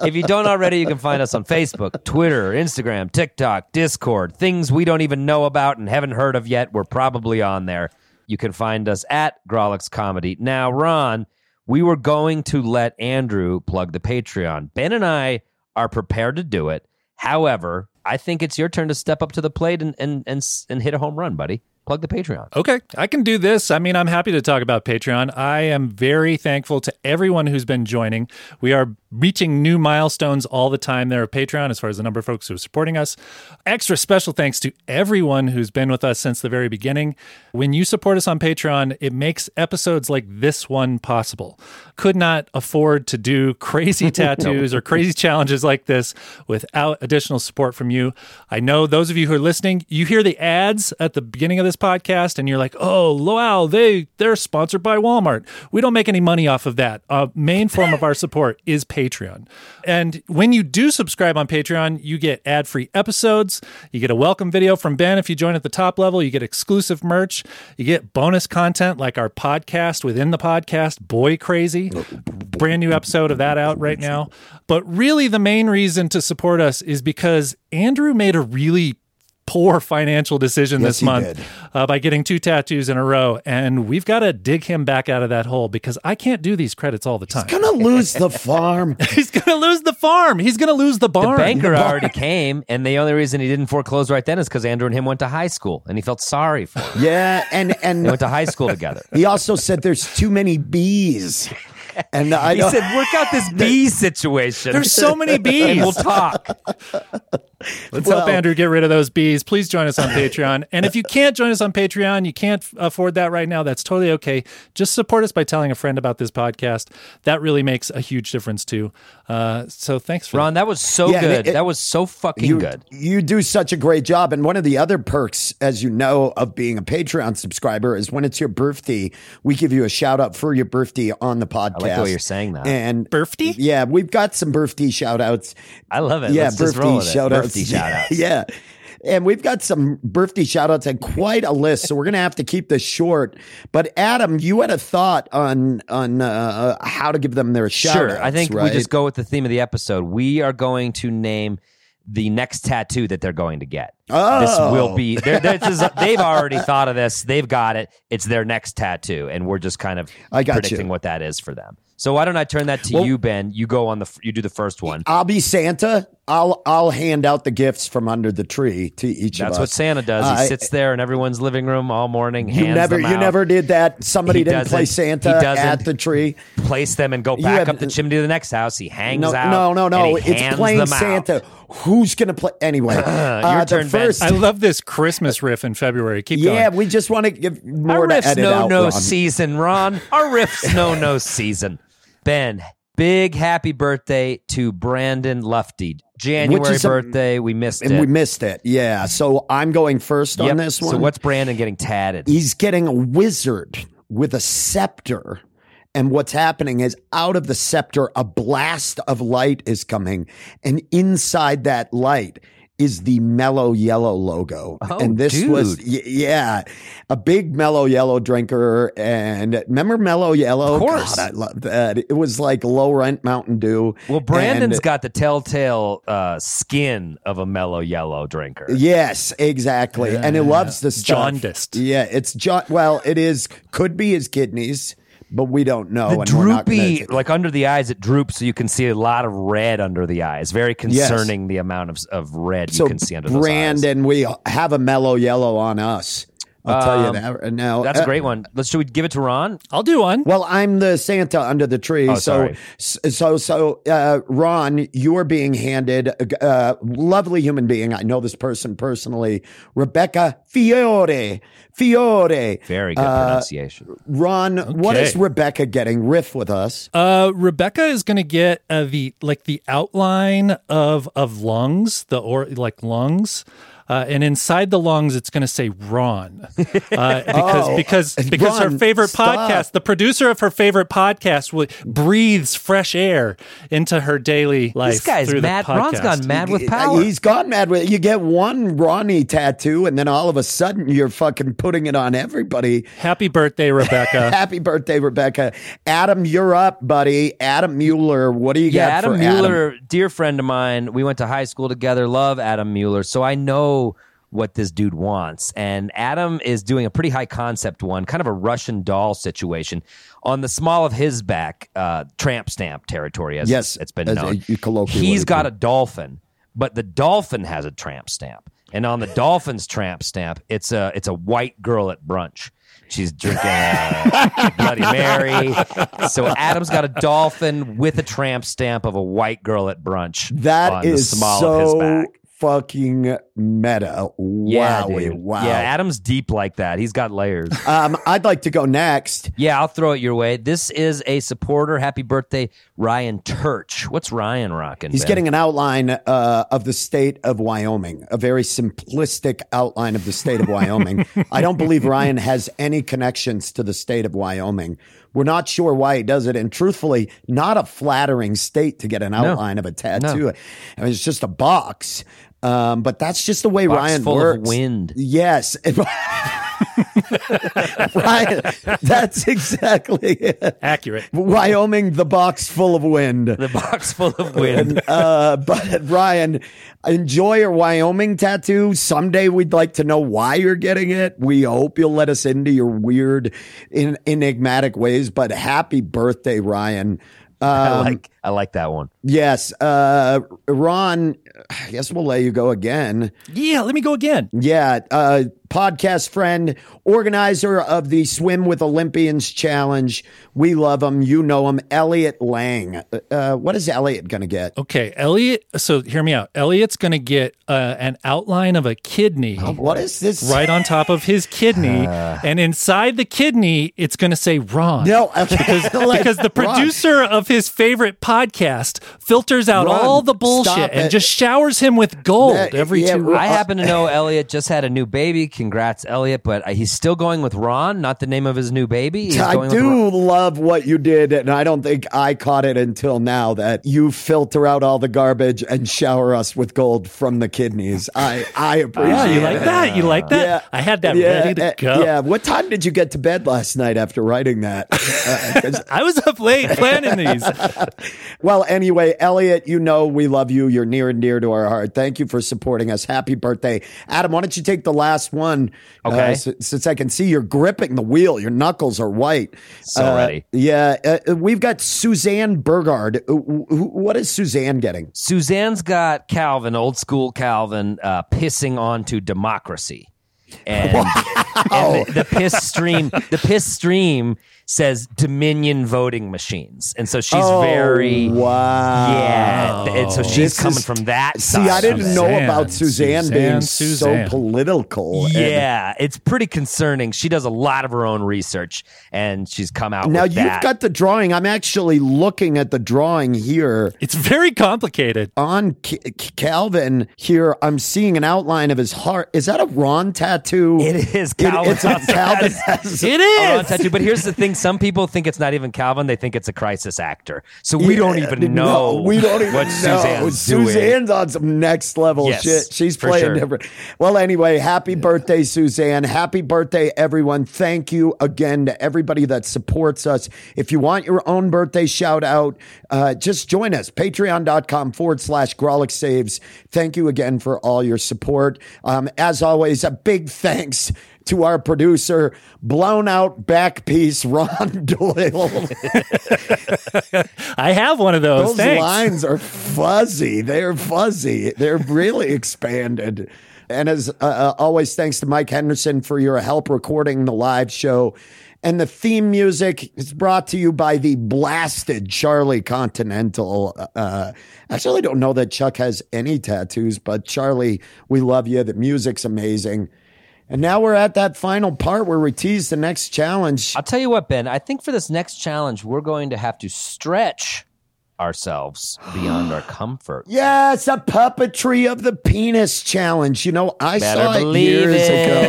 if you don't already, you can find us on Facebook, Twitter, Instagram, TikTok, Discord, things we don't even know about and haven't heard of yet. We're probably on there. You can find us at Grawlix Comedy. Now, Ron, we were going to let Andrew plug the Patreon. Ben and I are prepared to do it. However, I think it's your turn to step up to the plate and and and, and hit a home run, buddy. Plug the Patreon. Okay, I can do this. I mean, I'm happy to talk about Patreon. I am very thankful to everyone who's been joining. We are reaching new milestones all the time there at Patreon as far as the number of folks who are supporting us. Extra special thanks to everyone who's been with us since the very beginning. When you support us on Patreon, it makes episodes like this one possible. Could not afford to do crazy tattoos or crazy challenges like this without additional support from you. I know those of you who are listening, you hear the ads at the beginning of this podcast and you're like, "Oh, wow, they they're sponsored by Walmart." We don't make any money off of that. Uh, main form of our support is Patreon. And when you do subscribe on Patreon, you get ad-free episodes, you get a welcome video from Ben if you join at the top level, you get exclusive merch, you get bonus content like our podcast within the podcast, Boi Crazy. Brand new episode of that out right now. But really the main reason to support us is because Andrew made a really poor financial decision Yes, this month uh, by getting two tattoos in a row. And we've got to dig him back out of that hole because I can't do these credits all the time. He's Gonna lose the farm. He's going to lose the farm. He's going to lose the barn. The barn. banker already came, and the only reason he didn't foreclose right then is because Andrew and him went to high school, and he felt sorry for him. Yeah, and They and went to high school together. he also said there's too many bees. And I He said, "Work out this bee situation." There's so many bees. and we'll talk. Let's Well- help Andrew get rid of those bees. Please join us on Patreon. And if you can't join us on Patreon, you can't afford that right now, that's totally okay. Just support us by telling a friend about this podcast. That really makes a huge difference too. Uh, so thanks for Ron, that was so Yeah, good. it- that was so fucking you, good. You do such a great job. And one of the other perks, as you know, of being a Patreon subscriber is when it's your birthday, we give you a shout out for your birthday on the podcast. I like the way you're saying that. And Birthday? Yeah, we've got some birthday shout outs. I love it. Yeah, Let's just birthday roll with it. shout outs. Birthday shout outs. yeah. and we've got some birthday shout outs and quite a list. So we're going to have to keep this short. But Adam, you had a thought on, on, uh, how to give them their shout Sure. I think we just go with the theme of the episode. We are going to name the next tattoo that they're going to get. Oh. This will be, they're- this is, they've already thought of this. They've got it. It's their next tattoo. And we're just kind of I got predicting you. what that is for them. So why don't I turn that to Well- you, Ben? You go on the, you do the first one. I'll be Santa. I'll I'll hand out the gifts from under the tree to each of us. That's what Santa does. He Uh, sits there in everyone's living room all morning, You hands never them you out, never did that. Somebody He didn't play doesn't. He Santa doesn't. at the tree. place them and go back have- up the chimney to the next house. He hangs No, out. no, no, no. It's hands playing them out. Santa. Who's gonna play anyway? uh, the turn, Ben. I love this Christmas riff in February. Keep going. yeah, going. we just want to give more Our to riffs edit know out. no Ron. season, Ron. Our riffs no no season. Ben, big happy birthday to Brandon Lufty. January a- birthday. we missed and it. we missed it. Yeah, so I'm going first Yep. on this one. So what's Brandon getting tatted? He's getting a wizard with a scepter. And what's happening is out of the scepter, a blast of light is coming. And inside that light is the mellow yellow logo. Oh, and this was, dude. y- yeah, a big mellow yellow drinker. And remember mellow yellow? Of course. God, I love that. It was like low rent Mountain Dew. well, Brandon's And- got the telltale uh, skin of a mellow yellow drinker. Yes, exactly. and he loves the stuff. Jaundiced. Yeah, it's ja- well, it is could be his kidneys, but we don't know. The and we're not gonna- droopy, like under the eyes, it droops, so you can see a lot of red under the eyes. Very concerning the amount of of red so you can see under those eyes. Brandon, we have a mellow yellow on us. I'll tell you Um, that right now. That's a Uh, great one. Let's should we give it to Ron? I'll do one. Well, I'm the Santa under the tree. Oh, so, sorry. so, so, uh, Ron, you're being handed a uh, lovely human being. I know this person personally, Rebecca Fiore. Fiore. Very good Uh, pronunciation. Ron, what Okay. is Rebecca getting? Riff with us. Uh, Rebecca is going to get uh, the like the outline of of lungs, the or like lungs. Uh, and inside the lungs, it's going to say Ron, uh, because Oh, because because her favorite stop. podcast, the producer of her favorite podcast, w- breathes fresh air into her daily life. This guy's through the mad. Ron's podcast. gone mad with Uh, power. He's gone mad with You get one Ronnie tattoo, and then all of a sudden you're fucking putting it on everybody. Happy birthday, Rebecca! Happy birthday, Rebecca. Adam, you're up, buddy. Adam Mueller. What do you yeah, got Adam for Mueller, dear friend of mine. We went to high school together. Love Adam Mueller, so I know what this dude wants. And Adam is doing a pretty high concept one, kind of a Russian doll situation on the small of his back, uh, tramp stamp territory. As Yes, it's been known. colloquially He's got a dolphin, but the dolphin has a tramp stamp, and on the dolphin's tramp stamp, it's a it's a white girl at brunch. She's drinking a Bloody Mary. So Adam's got a dolphin with a tramp stamp of a white girl at brunch. That on is the small of his so back. fucking meta. Yeah, wow. Yeah, Adam's deep like that. He's got layers. um, I'd like to go next. yeah, I'll throw it your way. This is a supporter. Happy birthday, Ryan Turch. What's Ryan rocking? He's Ben? getting an outline uh, of the state of Wyoming, a very simplistic outline of the state of Wyoming. I don't believe Ryan has any connections to the state of Wyoming. We're not sure why he does it. And truthfully, not a flattering state to get an outline of a tattoo. I mean, it's just a box. Um, but that's just the way Box Ryan full of works. wind. Yes. Ryan, that's exactly it. Accurate. Wyoming, the box full of wind. the box full of wind. Uh, but Ryan, enjoy your Wyoming tattoo. Someday we'd like to know why you're getting it. We hope you'll let us into your weird, in, enigmatic ways. But happy birthday, Ryan. I Um, like I like that one. yes, uh, Ron. I guess we'll let you go again. Yeah, let me go again. Yeah, uh, podcast friend, organizer of the Swim with Olympians challenge. We love him. You know him, Elliot Lang. Uh, what is Elliot going to get? Okay, Elliot. So hear me out. Elliot's going to get uh, an outline of a kidney. What is this? Right on top of his kidney, and inside the kidney, it's going to say Ron. No, because because the producer of his favorite podcast filters out Ron, all the bullshit and just showers him with gold That- every yeah, two Ron- I happen to know Elliot just had a new baby. Congrats, Elliot. But uh, he's still going with Ron, not the name of his new baby. He's I going do Ron. love what you did, and I don't think I caught it until now that you filter out all the garbage and shower us with gold from the kidneys. I I appreciate Yeah, you like it. that? You like that? Yeah. I had that Yeah, ready to uh, go. Yeah. What time did you get to bed last night after writing that? Uh, 'cause- I was up late planning these. well, anyway, Elliot, you know we love you. You're near and dear to our heart. Thank you for supporting us. Happy birthday. Adam, why don't you take the last one? Okay. Uh, s- since I can see you're gripping the wheel, your knuckles are white. So Uh, ready. Yeah. Uh, we've got Suzanne Burgard. Uh, wh- wh- What is Suzanne getting? Suzanne's got Calvin, old school Calvin, uh, pissing onto democracy. And, and the, the piss stream, the piss stream says Dominion voting machines, and so she's Oh, very wow. yeah, and so she's This coming is- from that. See, side I didn't it. know Suzanne, about Suzanne, being Suzanne, so Suzanne. political. and- Yeah, it's pretty concerning. She does a lot of her own research, and she's come out. Now with you've that. got the drawing. I'm actually looking at the drawing here. It's very complicated. on K- K- Calvin here, I'm seeing an outline of his heart. Is that a Ron tattoo? It is It- Calvin. it's a Calvin. has- It a Ron tattoo. But here's the thing: some people think it's not even Calvin; they think it's a crisis actor. So we don't Yeah, even no, know. we don't even what know. Suzanne's doing. On some next level Yes, shit. She's playing sure. different. Well, anyway, happy birthday, Suzanne. Happy birthday, everyone. Thank you again to everybody that supports us. If you want your own birthday shout out, uh, just join us. Patreon.com forward slash Grawlix Saves. Thank you again for all your support. Um, as always, a big thanks to our producer, blown out back piece, Ron Doyle. I have one of those. Those Thanks. lines are fuzzy. They're fuzzy. They're really expanded. And as uh, uh, always, thanks to Mike Henderson for your help recording the live show. And the theme music is brought to you by the blasted Charlie Continental. Uh, actually, I don't know that Chuck has any tattoos, but Charlie, we love you. The music's amazing. And now we're at that final part where we tease the next challenge. I'll tell you what, Ben. I think for this next challenge, we're going to have to stretch ourselves beyond our comfort. Yes, a puppetry of the penis challenge. You know, I Better saw it years it. ago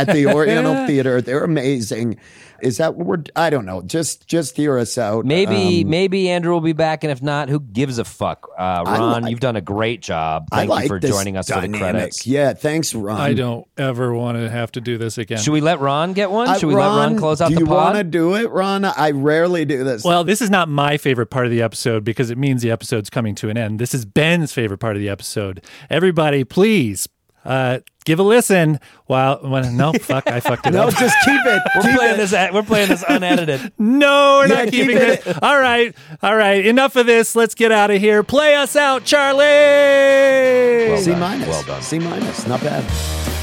at the Oriental Theater. They're amazing. Is that what we're? I don't know. Just just hear us out. Maybe Um, maybe Andrew will be back, and if not, who gives a fuck? Uh, Ron, like- you've done a great job. I Thank like you for joining us for the credits. Yeah, thanks, Ron. I don't ever want to have to do this again. Should we let Ron get one? Uh, Should we let Ron close out do the you want to do it, Ron? I rarely do this. Well, this is not my favorite part of the episode because it means the episode's coming to an end. This is Ben's favorite part of the episode. Everybody, please uh, give a listen. While when, no, fuck, I fucked it no, up. No, just keep it. We're keep playing it. this. We're playing this unedited. No, we're Yeah, not keep keeping it. this. All right, all right. Enough of this. Let's get out of here. Play us out, Charlie. Well C minus. Well done. C minus. Not bad.